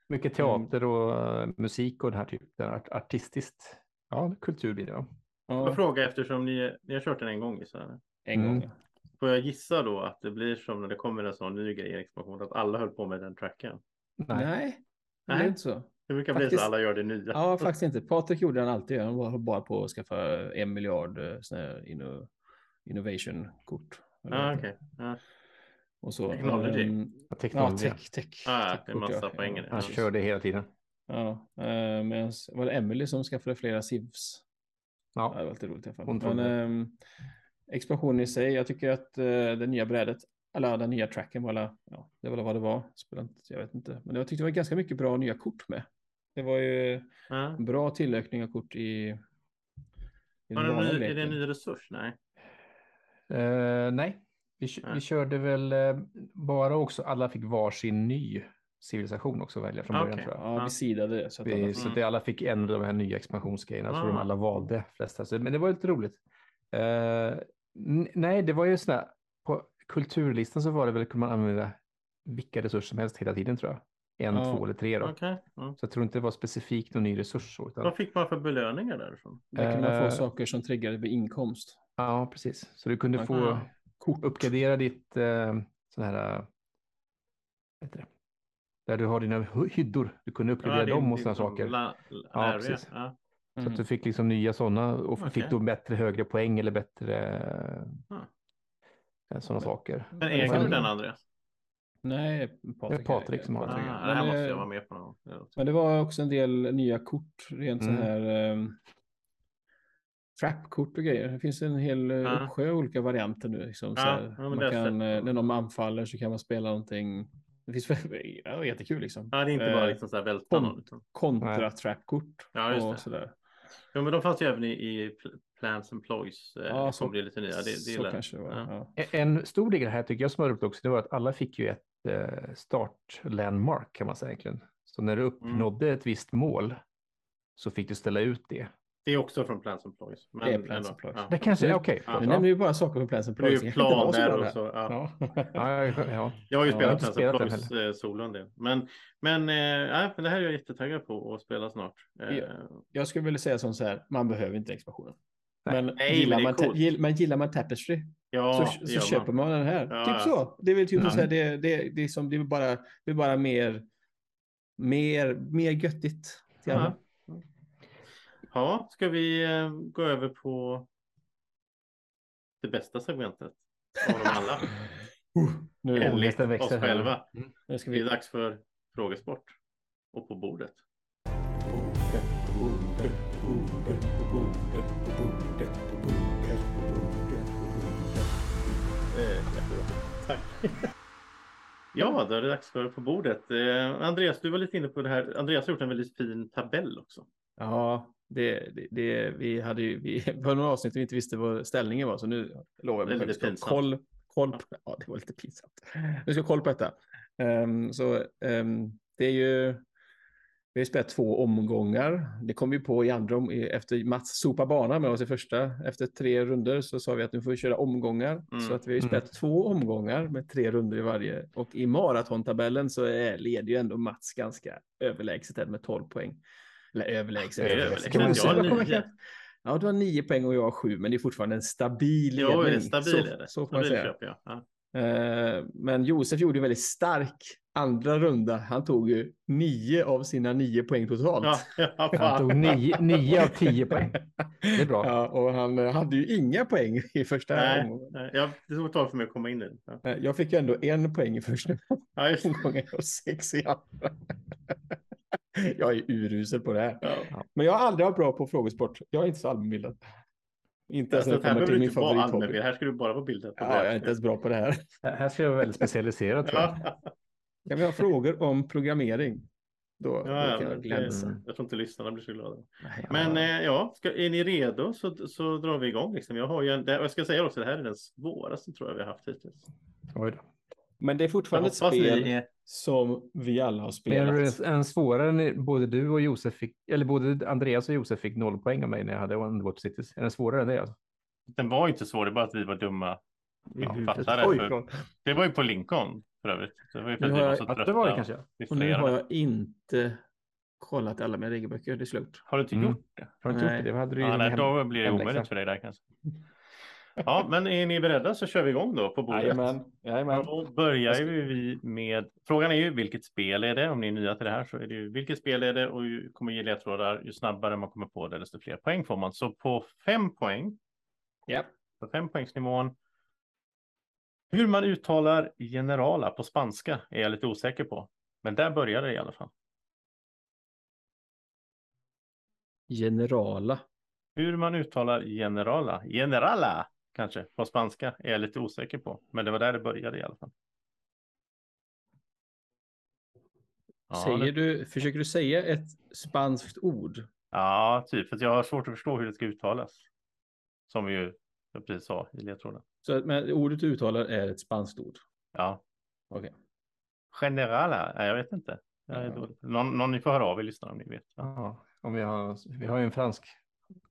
[SPEAKER 1] Mycket teater och eh, musik och den här typen art, artistiskt. Ja, kulturvideo.
[SPEAKER 2] Jag
[SPEAKER 3] Ja,
[SPEAKER 2] fråga eftersom ni, ni har kört den en gång gissar jag.
[SPEAKER 3] en gång.
[SPEAKER 1] Mm.
[SPEAKER 2] Får jag gissa då att det blir som när det kommer en sån ny grej i expansion att alla höll på med den tracken?
[SPEAKER 1] Nej.
[SPEAKER 3] Nej, det är
[SPEAKER 2] Nej.
[SPEAKER 3] inte så.
[SPEAKER 2] Det brukar bli
[SPEAKER 3] Faktiskt-
[SPEAKER 2] så alla gör det nya.
[SPEAKER 3] Ja, faktiskt inte. Patrik gjorde den alltid. Han var bara på att skaffa en miljard eh, inno, innovation-kort. eller
[SPEAKER 2] Ah,
[SPEAKER 3] heter.
[SPEAKER 2] Ja.
[SPEAKER 3] Och så.
[SPEAKER 2] Technology.
[SPEAKER 3] ehm, ja,
[SPEAKER 1] Teknologi.
[SPEAKER 3] tech, tech.
[SPEAKER 2] Ah,
[SPEAKER 3] tech
[SPEAKER 2] det är massa poäng i det.
[SPEAKER 1] Han
[SPEAKER 2] Ja.
[SPEAKER 1] kör det hela tiden.
[SPEAKER 3] Ja, eh, men var det Emily som skaffade flera Civs? Ja,
[SPEAKER 1] Ja,
[SPEAKER 3] det var lite roligt i alla fall. Men
[SPEAKER 1] trodde.
[SPEAKER 3] ehm, expansionen i sig, jag tycker att eh, det nya brädet, eller den nya tracken alla, ja, det var vad det var. Spelar inte, jag vet inte. Men jag tyckte det var ganska mycket bra nya kort med. Det var ju
[SPEAKER 2] Ja.
[SPEAKER 3] en bra tillökning av kort i, i den
[SPEAKER 2] det, ny, är det en ny resurs? Nej.
[SPEAKER 1] Eh, nej, vi,
[SPEAKER 2] Nej.
[SPEAKER 1] vi körde väl eh, bara också, alla fick varsin ny civilisation också välja från
[SPEAKER 2] Ah,
[SPEAKER 1] början
[SPEAKER 2] okej.
[SPEAKER 1] tror jag.
[SPEAKER 3] Ja, vi sidade det. Så att alla
[SPEAKER 1] Vi,
[SPEAKER 3] fick-
[SPEAKER 1] så att alla fick en av de här nya expansionsgrejerna, så de
[SPEAKER 2] Ah.
[SPEAKER 1] alla valde flesta. Så, men det var lite roligt. N- nej, det var ju sådär, på kulturlistan så var det väl, kunde man använda vilka resurser som helst hela tiden tror jag. En,
[SPEAKER 3] Ja.
[SPEAKER 1] två eller tre då.
[SPEAKER 2] Okej. Ja.
[SPEAKER 1] Så jag tror inte det var specifikt någon ny resurs. Så, utan,
[SPEAKER 2] Vad fick man för belöningar därifrån?
[SPEAKER 3] Där kunde man få
[SPEAKER 1] Eh,
[SPEAKER 3] saker som triggade vid inkomst.
[SPEAKER 1] Ja, precis. Så du kunde få
[SPEAKER 2] Ah.
[SPEAKER 3] Kort.
[SPEAKER 1] uppgradera ditt eh, sån här, eh, vad heter det? Där du har dina hy- hyddor. Du kunde uppgradera
[SPEAKER 2] din-
[SPEAKER 1] dem och sådana saker.
[SPEAKER 2] La,
[SPEAKER 1] Ja,
[SPEAKER 2] area.
[SPEAKER 1] precis.
[SPEAKER 2] Ja.
[SPEAKER 1] Så
[SPEAKER 3] Mm.
[SPEAKER 1] att du fick liksom nya sådana och
[SPEAKER 2] Okej.
[SPEAKER 1] fick då bättre, högre poäng eller bättre
[SPEAKER 2] Ah.
[SPEAKER 1] sådana saker.
[SPEAKER 2] Men äger du den Andreas?
[SPEAKER 3] Nej, Patrik.
[SPEAKER 1] Det är Patrik som har
[SPEAKER 2] Ah,
[SPEAKER 1] den.
[SPEAKER 3] Patrik.
[SPEAKER 2] det måste
[SPEAKER 3] eh,
[SPEAKER 2] jag vara med på någon låter-
[SPEAKER 3] Men det var också en del nya kort, rent så
[SPEAKER 1] Mm.
[SPEAKER 3] här um, trap-kort och grejer. Det finns en hel uh,
[SPEAKER 2] Ja.
[SPEAKER 3] uppsjö olika varianter nu. Liksom, så
[SPEAKER 2] Ja,
[SPEAKER 3] här.
[SPEAKER 2] ja,
[SPEAKER 3] man kan, eh, när de anfaller så kan man spela någonting. Det finns ja, jättekul liksom.
[SPEAKER 2] Ja, det är inte bara
[SPEAKER 3] Eh,
[SPEAKER 2] liksom så här välta
[SPEAKER 3] kom-
[SPEAKER 2] någon. Utan...
[SPEAKER 3] Kontra trap-kort
[SPEAKER 2] Ja, just
[SPEAKER 3] och
[SPEAKER 2] det.
[SPEAKER 3] sådär.
[SPEAKER 2] Jo, men de fanns ju även i, i Pl- Plans and Ploys. Eh,
[SPEAKER 3] Ja,
[SPEAKER 2] ja,
[SPEAKER 3] så-
[SPEAKER 2] lite nya. Det, det
[SPEAKER 3] så kanske det var.
[SPEAKER 2] Ja.
[SPEAKER 3] Ja.
[SPEAKER 1] En stor del här tycker jag som var roligt också, det var att alla fick ju ett eh, start-landmark kan man säga egentligen. Så när du
[SPEAKER 2] Mm.
[SPEAKER 1] uppnådde ett visst mål så fick du ställa ut det.
[SPEAKER 2] Det är också från Plans and Ploys. Men
[SPEAKER 3] Det är Plans Ploys.
[SPEAKER 2] Ja.
[SPEAKER 1] Det kanske,
[SPEAKER 3] Nu-
[SPEAKER 1] okej.
[SPEAKER 2] Ja.
[SPEAKER 3] Nu
[SPEAKER 1] Ja.
[SPEAKER 3] nämner vi bara saker på Plans and
[SPEAKER 2] Det är ju planer och så. Ja.
[SPEAKER 3] Ja.
[SPEAKER 1] Ja, ja, ja.
[SPEAKER 2] Jag har ju spelat
[SPEAKER 1] jag
[SPEAKER 2] Plans solo en del. Men, men, nej, men det här är jag jättetaggad på att spela snart. Eh,
[SPEAKER 3] Ja. Jag skulle vilja säga som så här, man behöver inte expansionen. Men,
[SPEAKER 2] Nej,
[SPEAKER 3] gillar,
[SPEAKER 2] är
[SPEAKER 3] man, ta-
[SPEAKER 2] coolt.
[SPEAKER 3] gill, men gillar man Tapestry
[SPEAKER 2] ja,
[SPEAKER 3] så, så köper man den här.
[SPEAKER 2] Ja,
[SPEAKER 3] typ så. Det är väl typ
[SPEAKER 2] Ja.
[SPEAKER 3] så här, det, det, det, är som, det är bara, det är bara mer, mer, mer göttigt.
[SPEAKER 2] Ja. Ja, ska vi eh, gå över på det bästa segmentet av dem alla?
[SPEAKER 3] Nu,
[SPEAKER 2] Enligt oss själva.
[SPEAKER 3] nu ska
[SPEAKER 2] Det är
[SPEAKER 3] vi...
[SPEAKER 2] dags för frågesport. Och på bordet. Ja, då är det dags för På bordet. Eh, Andreas, du var lite inne på det här. Andreas har gjort en väldigt fin tabell också.
[SPEAKER 3] Ja, det, det, det, vi hade ju, vi, på några avsnitt vi inte visste vad ställningen var, så nu lovar jag mig själv ska koll, koll på, ja det var lite pinsamt. Nu ska jag koll på detta. Ehm, så ehm, det är ju, vi har spelat två omgångar. Det kom vi på i andra, efter Mats sopa bana med oss i första. Efter tre runder så sa vi att nu får vi köra omgångar.
[SPEAKER 2] Mm.
[SPEAKER 3] Så att vi har
[SPEAKER 1] Mm.
[SPEAKER 3] spelat två omgångar med tre runder i varje. Och i maratontabellen så är, leder ju ändå Mats ganska överlägset med 12 poäng. Eller överlägset.
[SPEAKER 2] Överlägset.
[SPEAKER 3] Kan man säga. Ja, du har nio poäng och jag har sju, men det är fortfarande en stabil ledning.
[SPEAKER 2] Jo, det är stabil
[SPEAKER 3] så,
[SPEAKER 2] det.
[SPEAKER 3] så man
[SPEAKER 2] Stabil
[SPEAKER 3] säga.
[SPEAKER 2] köper jag. Ja.
[SPEAKER 3] Eh, Men Josef gjorde en väldigt stark andra runda. Han tog ju nio av sina nio poäng totalt.
[SPEAKER 2] Ja, ja,
[SPEAKER 1] Han tog nio, nio av tio poäng. Det är bra.
[SPEAKER 3] Ja, och han eh, hade ju inga poäng i första
[SPEAKER 2] Nej,
[SPEAKER 3] omgången.
[SPEAKER 2] nej, jag, det tog ett tag för mig att komma in i det. Ja.
[SPEAKER 3] Eh, Jag fick ju ändå en poäng i första
[SPEAKER 2] Ja, just
[SPEAKER 3] omgången och sex i andra. Jag är urusel på det här.
[SPEAKER 2] Ja.
[SPEAKER 3] Men jag har aldrig varit bra på frågesport. Jag är inte så allmänbildad. Inte ens
[SPEAKER 2] Alltså,
[SPEAKER 3] när
[SPEAKER 2] här
[SPEAKER 3] det kommer till min
[SPEAKER 2] inte vara
[SPEAKER 3] favorithobby.
[SPEAKER 2] Här ska du bara vara bildad. på
[SPEAKER 3] Ja,
[SPEAKER 2] det.
[SPEAKER 3] jag är inte ens bra på det här.
[SPEAKER 1] Här ska jag vara väldigt specialiserad tror jag.
[SPEAKER 2] Ja,
[SPEAKER 3] Kan vi ha frågor om programmering? Då, då
[SPEAKER 2] ja,
[SPEAKER 3] kan
[SPEAKER 2] men
[SPEAKER 3] jag glänsa.
[SPEAKER 2] Jag tror inte lyssnarna blir så glada.
[SPEAKER 3] Nej,
[SPEAKER 2] Men
[SPEAKER 3] ja.
[SPEAKER 2] eh, ja, ska, är ni redo så, så drar vi igång. Liksom. Jag, har ju en, det, jag ska säga också, det här är den svåraste tror jag vi har haft hittills.
[SPEAKER 1] Oj då.
[SPEAKER 3] Men det är fortfarande ett spel
[SPEAKER 2] är...
[SPEAKER 3] som vi alla har
[SPEAKER 1] Men
[SPEAKER 3] spelat.
[SPEAKER 1] en, en svårare än både du och Josef fick, eller både Andreas och Josef fick noll poäng av mig när jag hade Underwater Cities. Är den svårare än det? Alltså?
[SPEAKER 2] Den var ju inte svår, det är bara att vi var dumma Ja, det,
[SPEAKER 3] Oj,
[SPEAKER 2] för-
[SPEAKER 3] förlåt.
[SPEAKER 2] Det var ju på Lincoln för övrigt. Det var ju för att vi var så trötta.
[SPEAKER 1] det var det kanske.
[SPEAKER 2] Vi
[SPEAKER 3] Och nu har jag inte kollat alla mina regelböcker. Det är slut.
[SPEAKER 2] Har du inte
[SPEAKER 1] Mm.
[SPEAKER 2] gjort det?
[SPEAKER 1] Har du inte
[SPEAKER 3] Nej.
[SPEAKER 1] gjort det? Det hade du ju
[SPEAKER 2] Ja,
[SPEAKER 1] som
[SPEAKER 2] nej,
[SPEAKER 1] hem-
[SPEAKER 2] då blir det omöjligt för dig där kanske. Ja, men är ni beredda så kör vi igång då på bordet.
[SPEAKER 3] Jajamän.
[SPEAKER 2] Ja,
[SPEAKER 3] Jajamän.
[SPEAKER 2] då börjar ju vi med, frågan är ju vilket spel är det? Om ni är nya till det här så är det ju vilket spel är det och ju kommer ge ledtrådar. Ju snabbare man kommer på det desto fler poäng får man. Så på fem poäng,
[SPEAKER 3] Ja.
[SPEAKER 2] på fempoängsnivån. Hur man uttalar generala på spanska är jag lite osäker på. Men där börjar det i alla fall.
[SPEAKER 3] Generala.
[SPEAKER 2] Hur man uttalar generala, generala kanske på spanska är jag lite osäker på. Men det var där det började i alla fall. Ja,
[SPEAKER 3] Säger
[SPEAKER 2] det,
[SPEAKER 3] du, försöker du säga ett spanskt ord?
[SPEAKER 2] ja, typ. För jag har svårt att förstå hur det ska uttalas. Som vi ju jag precis sa i ledtråden.
[SPEAKER 3] Så men ordet du uttalar är ett spanskt ord?
[SPEAKER 2] Ja,
[SPEAKER 3] Okej.
[SPEAKER 2] generala, nej, jag vet inte. Jag är
[SPEAKER 3] Ja.
[SPEAKER 2] Någon, någon ni får höra av er lyssnar om ni vet. Ja.
[SPEAKER 1] Ja, om vi, har, vi har ju en fransk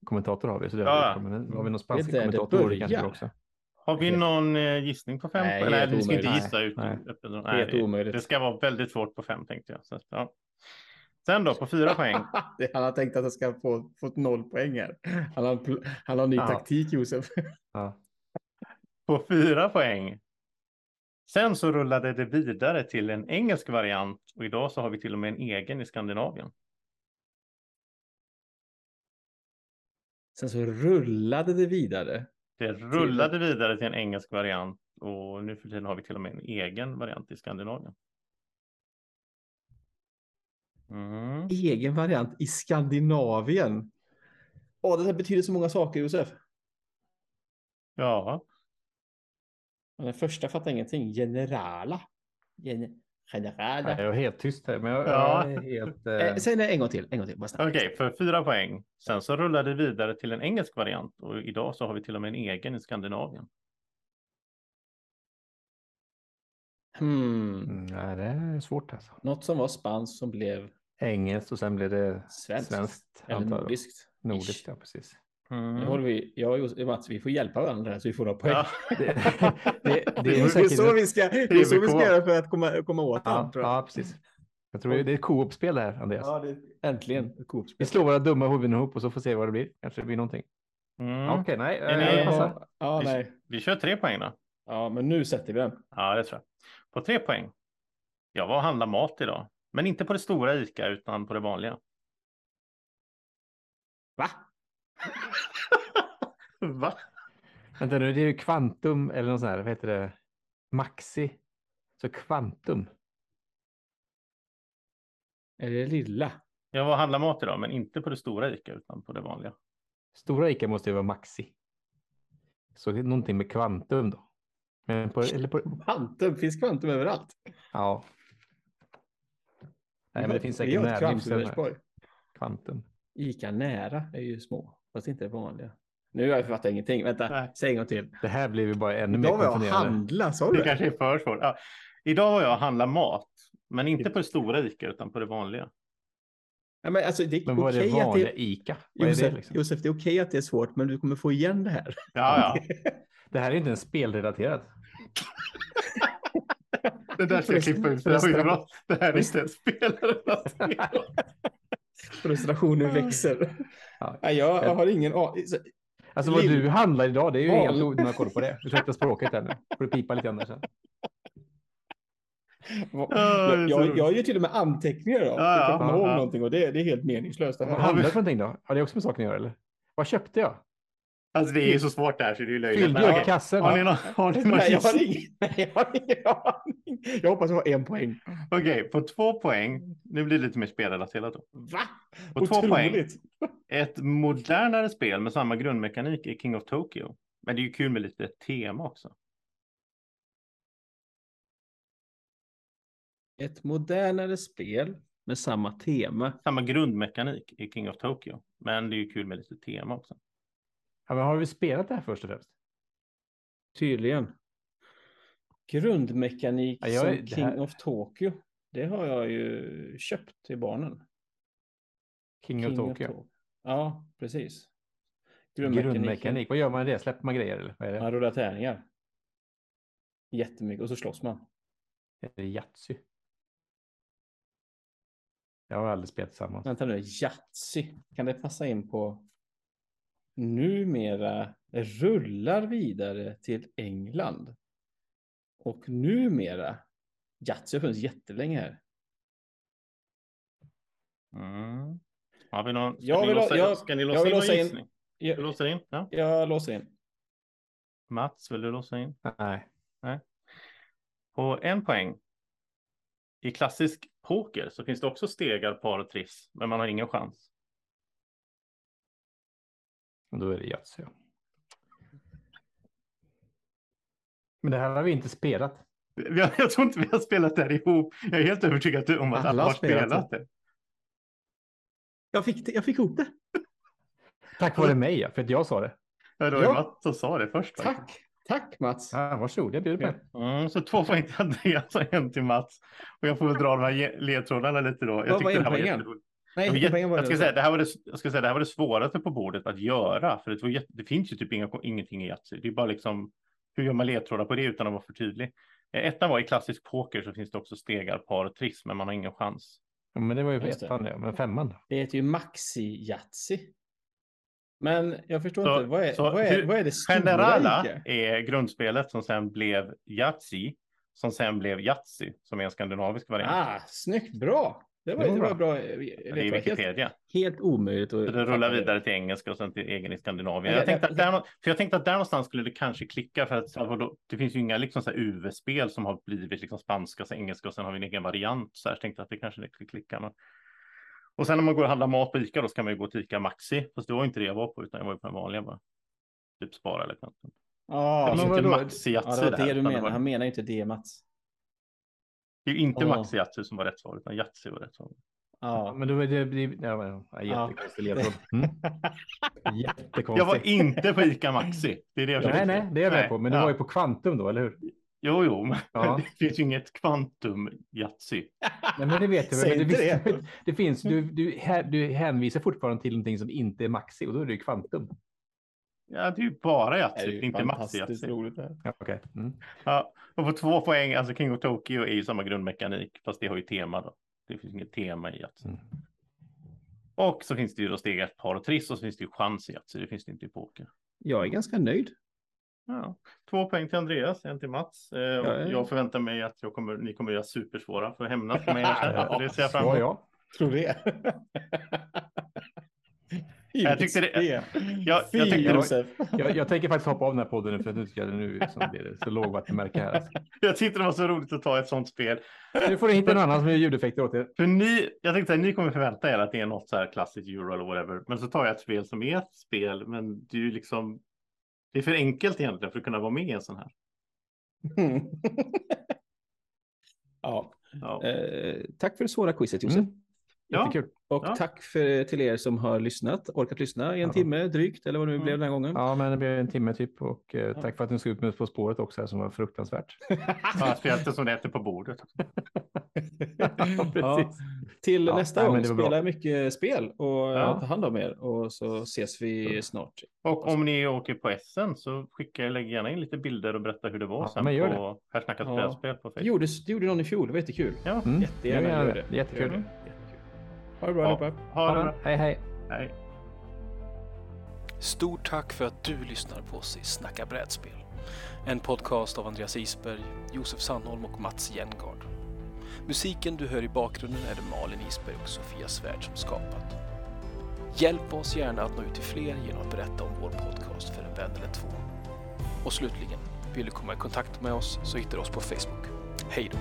[SPEAKER 1] kommentator har vi. Så det
[SPEAKER 2] Ja.
[SPEAKER 1] har vi, men har vi någon spansk kommentator det kanske vi också.
[SPEAKER 2] Har vi någon eh, gissning på fem?
[SPEAKER 3] Nej,
[SPEAKER 2] Nej,
[SPEAKER 3] helt
[SPEAKER 2] vi ska inte gissa ut.
[SPEAKER 1] Nej.
[SPEAKER 3] Helt
[SPEAKER 2] Nej, det,
[SPEAKER 3] omöjligt.
[SPEAKER 2] det ska vara väldigt svårt på fem tänkte jag. Så, ja. Sen då på fyra poäng.
[SPEAKER 3] Han har tänkt att han ska få fått noll poäng här. Han har, han har en ny
[SPEAKER 1] Ja.
[SPEAKER 3] taktik, Josef.
[SPEAKER 1] Ja.
[SPEAKER 2] på fyra poäng. Sen så rullade det vidare till en engelsk variant och idag så har vi till och med en egen i Skandinavien.
[SPEAKER 3] Sen så rullade det vidare.
[SPEAKER 2] Det rullade vidare till en engelsk variant och nu för tiden har vi till och med en egen variant i Skandinavien. Mm.
[SPEAKER 3] Egen variant i Skandinavien. Åh, det här betyder så många saker, Josef.
[SPEAKER 2] Ja,
[SPEAKER 3] Den första fattar ingenting. Generala. Gen generala.
[SPEAKER 1] Nej, jag är helt tyst här, men jag,
[SPEAKER 2] Ja.
[SPEAKER 1] jag är helt...
[SPEAKER 3] Eh,
[SPEAKER 1] Eh,
[SPEAKER 3] säg det en gång till. En gång till.
[SPEAKER 2] Okej, för fyra poäng. Sen så rullade det vidare till en engelsk variant och idag så har vi till och med en egen i Skandinavien.
[SPEAKER 3] Hmm.
[SPEAKER 1] mm, nej, det är svårt alltså.
[SPEAKER 3] Något som var spanskt som blev
[SPEAKER 1] Engelskt och sen blev det
[SPEAKER 3] svenskt.
[SPEAKER 1] svenskt.
[SPEAKER 3] Eller nordiskt.
[SPEAKER 1] Nordiskt, ja precis.
[SPEAKER 2] Mm.
[SPEAKER 3] Nu håller vi, jag och Josef- Mats, vi får hjälpa varandra här så vi får några poäng.
[SPEAKER 2] Ja.
[SPEAKER 1] Det, det, det
[SPEAKER 3] Det
[SPEAKER 1] är
[SPEAKER 3] är,
[SPEAKER 1] säkert...
[SPEAKER 3] så vi ska, det är så vi ska göra för att komma, komma åt
[SPEAKER 1] ja,
[SPEAKER 3] honom. tror jag.
[SPEAKER 1] ja, precis. Jag tror det är ett co-op-spel det här, Andreas.
[SPEAKER 3] Ja, det, äntligen
[SPEAKER 1] Vi slår våra dumma huvuden ihop och så får vi se vad det blir. Kanske det blir någonting.
[SPEAKER 2] Mm.
[SPEAKER 1] Okej, nej.
[SPEAKER 2] Är ni-
[SPEAKER 1] eh,
[SPEAKER 3] Ja, ja, nej.
[SPEAKER 2] Vi kör tre poäng då.
[SPEAKER 3] Ja, men nu sätter vi den.
[SPEAKER 2] Ja, det tror jag. På tre poäng. Jag var och handlade mat idag, men inte på det stora ICA utan på det vanliga.
[SPEAKER 3] Va?
[SPEAKER 2] Va?
[SPEAKER 1] Vänta nu, det är ju Quantum eller något sånt här. Vad heter det? Maxi. Så Quantum.
[SPEAKER 3] Är det lilla?
[SPEAKER 2] Jag var och handlade mat idag, men inte på det stora ICA utan på det vanliga.
[SPEAKER 1] Stora Ica måste ju vara Maxi. Så det är någonting med Quantum då. Men på, eller på,
[SPEAKER 3] Kvantum, finns kvantum överallt?
[SPEAKER 1] ja. Nej, men det finns säkert närhipsen
[SPEAKER 3] kvantum. Ica nära är ju små, fast inte det vanliga. Nu har jag fattat ingenting. Vänta,
[SPEAKER 2] Nej.
[SPEAKER 3] säg en gång till.
[SPEAKER 1] Det här blir ju bara ännu mer
[SPEAKER 3] Idag var jag
[SPEAKER 1] konfunderande.
[SPEAKER 3] handla, sa du
[SPEAKER 2] Det kanske är för svårt. Ja. Idag var jag och handlade mat, men inte på det stora ICA utan på det vanliga.
[SPEAKER 3] Ja, men alltså, det är
[SPEAKER 1] Men vad är det vanliga
[SPEAKER 3] det...
[SPEAKER 1] Ica? Vad
[SPEAKER 3] Josef,
[SPEAKER 1] det liksom?
[SPEAKER 3] Josef, det är okej att det är svårt, men du kommer få igen det här.
[SPEAKER 2] Ja, ja.
[SPEAKER 1] Det här är inte ens spelrelaterat.
[SPEAKER 2] Det där ska jag klippa ut. Det här var ju bra. Det här är inte ens spelrelaterat.
[SPEAKER 3] Frustrationen växer.
[SPEAKER 1] Ja.
[SPEAKER 3] Ja, jag har ingen aning.
[SPEAKER 1] Alltså vad du handlar idag, det är ju
[SPEAKER 3] Val.
[SPEAKER 1] helt onödigt att kolla på det. Ursäkta språket här nu. Får du pipa lite grann där sen.
[SPEAKER 3] Jag, jag, jag gör till och med anteckningar då.
[SPEAKER 2] Ja, ja,
[SPEAKER 3] komma
[SPEAKER 2] ja,
[SPEAKER 3] ihåg
[SPEAKER 2] ja.
[SPEAKER 3] någonting och det, det är helt meningslöst.
[SPEAKER 1] Vad handlar det för någonting då? Har det också med saken att göra eller? Vad köpte jag?
[SPEAKER 2] Alltså det är ju så svårt där så det är ju löjligt.
[SPEAKER 1] Fyllde jag kassen?
[SPEAKER 2] Har ni någon, har ni någon
[SPEAKER 3] Nej, jag har ingen, nej, jag har ingen aning. Jag hoppas jag har en poäng.
[SPEAKER 2] Okej, på två poäng. Nu blir det lite mer spelrelaterat då.
[SPEAKER 3] Va?
[SPEAKER 2] På två poäng.
[SPEAKER 3] Otroligt.
[SPEAKER 2] Ett modernare spel med samma grundmekanik är King of Tokyo. Men det är ju kul med lite tema också.
[SPEAKER 3] Ett modernare spel med samma tema.
[SPEAKER 2] Samma grundmekanik i King of Tokyo. Men det är ju kul med lite tema också.
[SPEAKER 1] Ja, men har vi spelat det här först och främst?
[SPEAKER 3] Tydligen. Grundmekanik
[SPEAKER 1] Ja, jag
[SPEAKER 3] som King
[SPEAKER 1] här-
[SPEAKER 3] of Tokyo. Det har jag ju köpt till barnen.
[SPEAKER 1] King, of Tokyo.
[SPEAKER 3] Ja, precis.
[SPEAKER 1] Grundmekanik. Vad gör man i det? Släpper man grejer eller? Vad är det?
[SPEAKER 3] Man rullar tärningar. jättemycket och så slåss man.
[SPEAKER 1] Är det Yatzy? Jag har aldrig spelat tillsammans.
[SPEAKER 3] Vänta nu, Yatzy. Kan det passa in på numera rullar vidare till England? Och numera, Yatzy har funnits jättelänge här.
[SPEAKER 2] Mm. Har vi någon, ska,
[SPEAKER 3] Jag vill
[SPEAKER 2] låsa,
[SPEAKER 3] jag-
[SPEAKER 2] ska ni
[SPEAKER 3] jag
[SPEAKER 2] låsa
[SPEAKER 3] vill
[SPEAKER 2] in
[SPEAKER 3] låsa
[SPEAKER 2] någon
[SPEAKER 3] in-
[SPEAKER 2] gissning? Du
[SPEAKER 3] Jag,
[SPEAKER 2] låser in? Ja.
[SPEAKER 3] jag låser in.
[SPEAKER 2] Mats, vill du låsa in?
[SPEAKER 1] Nej.
[SPEAKER 2] På en poäng. I klassisk poker så finns det också stegar, par och triss, men man har ingen chans.
[SPEAKER 1] Då är det Yatzy. ja. Men det här har vi inte spelat.
[SPEAKER 2] Jag, jag tror inte vi har spelat det här ihop. Jag är helt övertygad om att
[SPEAKER 3] Alla
[SPEAKER 2] alla
[SPEAKER 3] har spelat
[SPEAKER 2] spelat det.
[SPEAKER 3] Jag fick, jag fick ihop det.
[SPEAKER 1] Tack vare mig, ja, för att jag sa det.
[SPEAKER 2] Ja, det var ju
[SPEAKER 3] Ja.
[SPEAKER 2] Mats som sa det först. faktiskt.
[SPEAKER 3] Tack. Tack Mats.
[SPEAKER 1] Ja, varsågod, jag bjuder på det.
[SPEAKER 2] Mm, så två poäng till Andreas och en till Mats. Och jag får väl dra de här ledtrådarna lite då. Jag
[SPEAKER 3] Vad var
[SPEAKER 2] tyckte
[SPEAKER 3] Nej, poängen var
[SPEAKER 2] Jag ska säga, det här var det, jag ska säga, det här var det svåraste på bordet att göra. För det, var jätte, det finns ju typ inga, ingenting i Yatzy. Det är bara liksom, hur gör man ledtrådar på det utan att vara för tydlig? Eh, Ettan var i klassisk poker så finns det också stegar, par och triss, men man har ingen chans.
[SPEAKER 1] Ja, men det var ju på
[SPEAKER 3] Just det.
[SPEAKER 1] ettan, det. men femman då?
[SPEAKER 3] Det heter ju Maxi-Yatzy. Men jag förstår
[SPEAKER 2] Så-
[SPEAKER 3] inte, vad är,
[SPEAKER 2] så
[SPEAKER 3] vad är,
[SPEAKER 2] hur-
[SPEAKER 3] vad är det stora
[SPEAKER 2] Generala är grundspelet som sen blev Yatzy, som sen blev Yatzy, som är en skandinavisk variant.
[SPEAKER 3] Ah, snyggt, bra. Det var,
[SPEAKER 1] Det
[SPEAKER 3] det
[SPEAKER 1] var
[SPEAKER 3] var bra.
[SPEAKER 2] det är
[SPEAKER 3] Helt,
[SPEAKER 2] Wikipedia.
[SPEAKER 3] helt omöjligt. att
[SPEAKER 2] det rullar vidare till engelska och sen till egen i Skandinavien.
[SPEAKER 3] Ja,
[SPEAKER 2] Jag tänkte, att där, för jag tänkte att där någonstans skulle det kanske klicka för att vadå, det finns ju inga liksom, så här UV-spel som har blivit liksom, spanska och engelska och sen har vi en egen variant. Så här, jag tänkte att det kanske skulle klicka. Men... Och sen när man går och handlar mat på Ica då ska man ju gå till Ica Maxi. Fast det var inte det jag var på utan jag var ju på den vanliga bara. Typ Spara eller Kvantum.
[SPEAKER 3] Ja,
[SPEAKER 1] men
[SPEAKER 2] var
[SPEAKER 1] vadå?
[SPEAKER 2] Maxi
[SPEAKER 3] ja, det var det du
[SPEAKER 2] var-
[SPEAKER 3] Han menar ju inte det, Mats.
[SPEAKER 2] Det är ju inte
[SPEAKER 3] Ja.
[SPEAKER 2] Maxi Yatzy som var rätt svar utan Yatzy var rätt svar.
[SPEAKER 3] Ja.
[SPEAKER 1] Men då är det... det ja, men, ja, jättekonstig ledtråd. Mm. Jättekonstigt.
[SPEAKER 2] Jag var inte på Ica Maxi. Det är det jag
[SPEAKER 1] Nej, nej, det är jag med
[SPEAKER 2] Nej,
[SPEAKER 1] på. Men du
[SPEAKER 2] ja.
[SPEAKER 1] var ju på Kvantum då, eller hur?
[SPEAKER 2] Jo, jo, men
[SPEAKER 1] Ja.
[SPEAKER 2] det finns ju inget kvantum Yatzy.
[SPEAKER 1] Nej, men det vet jag. Men det, visst, det. finns, du, du, du hänvisar fortfarande till någonting som inte är Maxi och då är det ju Kvantum.
[SPEAKER 2] Ja, det är ju bara
[SPEAKER 3] Det är
[SPEAKER 2] Yatzy,
[SPEAKER 3] ju
[SPEAKER 2] inte Maxi
[SPEAKER 3] fantastiskt
[SPEAKER 2] Yatzy.
[SPEAKER 3] roligt.
[SPEAKER 1] Ja, okej. Mm.
[SPEAKER 2] Ja, och på två poäng, alltså King of Tokyo är ju samma grundmekanik, fast det har ju tema då. Det finns inget tema i Yatzy.
[SPEAKER 1] Mm.
[SPEAKER 2] Och så finns det ju då steg ett, par och triss och så finns det ju chans i Yatzy, det finns det inte i poker.
[SPEAKER 3] Jag är ganska nöjd.
[SPEAKER 2] Ja. Två poäng till Andreas, en till Mats. Eh, och
[SPEAKER 3] Ja, ja.
[SPEAKER 2] Jag förväntar mig att jag kommer, ni kommer göra supersvåra för att hämnas på mig. det ser jag fram emot.
[SPEAKER 1] ja.
[SPEAKER 3] Tror det.
[SPEAKER 2] Jag tyckte det-
[SPEAKER 3] det.
[SPEAKER 2] jag
[SPEAKER 3] Fy
[SPEAKER 2] tänkte-
[SPEAKER 3] Josef.
[SPEAKER 1] Jag, jag tänker faktiskt hoppa av den här podden nu för att nu tycker jag det nu som det så lågvattenmärke här. Alltså.
[SPEAKER 2] Jag tyckte det var så roligt att ta ett sånt spel.
[SPEAKER 1] Nu får ni hitta någon annan som gör ljudeffekter åt er.
[SPEAKER 2] För ni, jag tänkte att ni kommer förvänta er att det är något så här klassiskt euro eller whatever. Men så tar jag ett spel som är ett spel, men det är ju liksom. Det är för enkelt egentligen för att kunna vara med i en sån här.
[SPEAKER 3] ja.
[SPEAKER 2] Ja.
[SPEAKER 3] Eh, tack för det svåra quizet Josef.
[SPEAKER 1] Mm.
[SPEAKER 2] Ja.
[SPEAKER 1] Jättekul.
[SPEAKER 3] Och
[SPEAKER 2] Ja.
[SPEAKER 3] tack för, till er som har lyssnat, orkat lyssna i en
[SPEAKER 1] Ja.
[SPEAKER 3] timme drygt, eller vad det nu
[SPEAKER 2] Mm.
[SPEAKER 3] blev den här gången.
[SPEAKER 1] Ja, men det blev en timme typ och eh, tack för att ni såg ut med På spåret också här, som var fruktansvärt.
[SPEAKER 2] Ja, speciellt som det äter på bordet.
[SPEAKER 1] Ja, precis.
[SPEAKER 3] Till
[SPEAKER 1] Ja,
[SPEAKER 3] nästa gång,
[SPEAKER 1] det var bra.
[SPEAKER 3] spela mycket spel och
[SPEAKER 2] Ja.
[SPEAKER 3] ta hand om er och så ses vi snart.
[SPEAKER 2] Och om ni åker på SN så skicka, lägg gärna in lite bilder och berätta hur det var
[SPEAKER 1] Ja,
[SPEAKER 2] sen
[SPEAKER 1] men gör
[SPEAKER 2] på Här snackas
[SPEAKER 3] Ja.
[SPEAKER 2] brädspel på
[SPEAKER 3] Det
[SPEAKER 2] Facebook.
[SPEAKER 3] gjorde, det gjorde någon i fjol, det var jättekul.
[SPEAKER 2] Ja,
[SPEAKER 1] Mm.
[SPEAKER 3] Jättegärna
[SPEAKER 1] gör det.
[SPEAKER 3] det.
[SPEAKER 1] Det jättekul.
[SPEAKER 3] Gör det. Jättekul. Ha det bra allihopa.
[SPEAKER 2] ha det bra.
[SPEAKER 1] Hej, hej.
[SPEAKER 2] Hej.
[SPEAKER 4] Stort tack för att du lyssnar på oss i Snacka brädspel. En podcast av Andreas Isberg, Josef Sandholm och Mats Jengard. Musiken du hör i bakgrunden är det Malin Isberg och Sofia Svärd som skapat. Hjälp oss gärna att nå ut till fler genom att berätta om vår podcast för en vän eller två. Och slutligen, vill du komma i kontakt med oss så hittar du oss på Facebook. Hej då!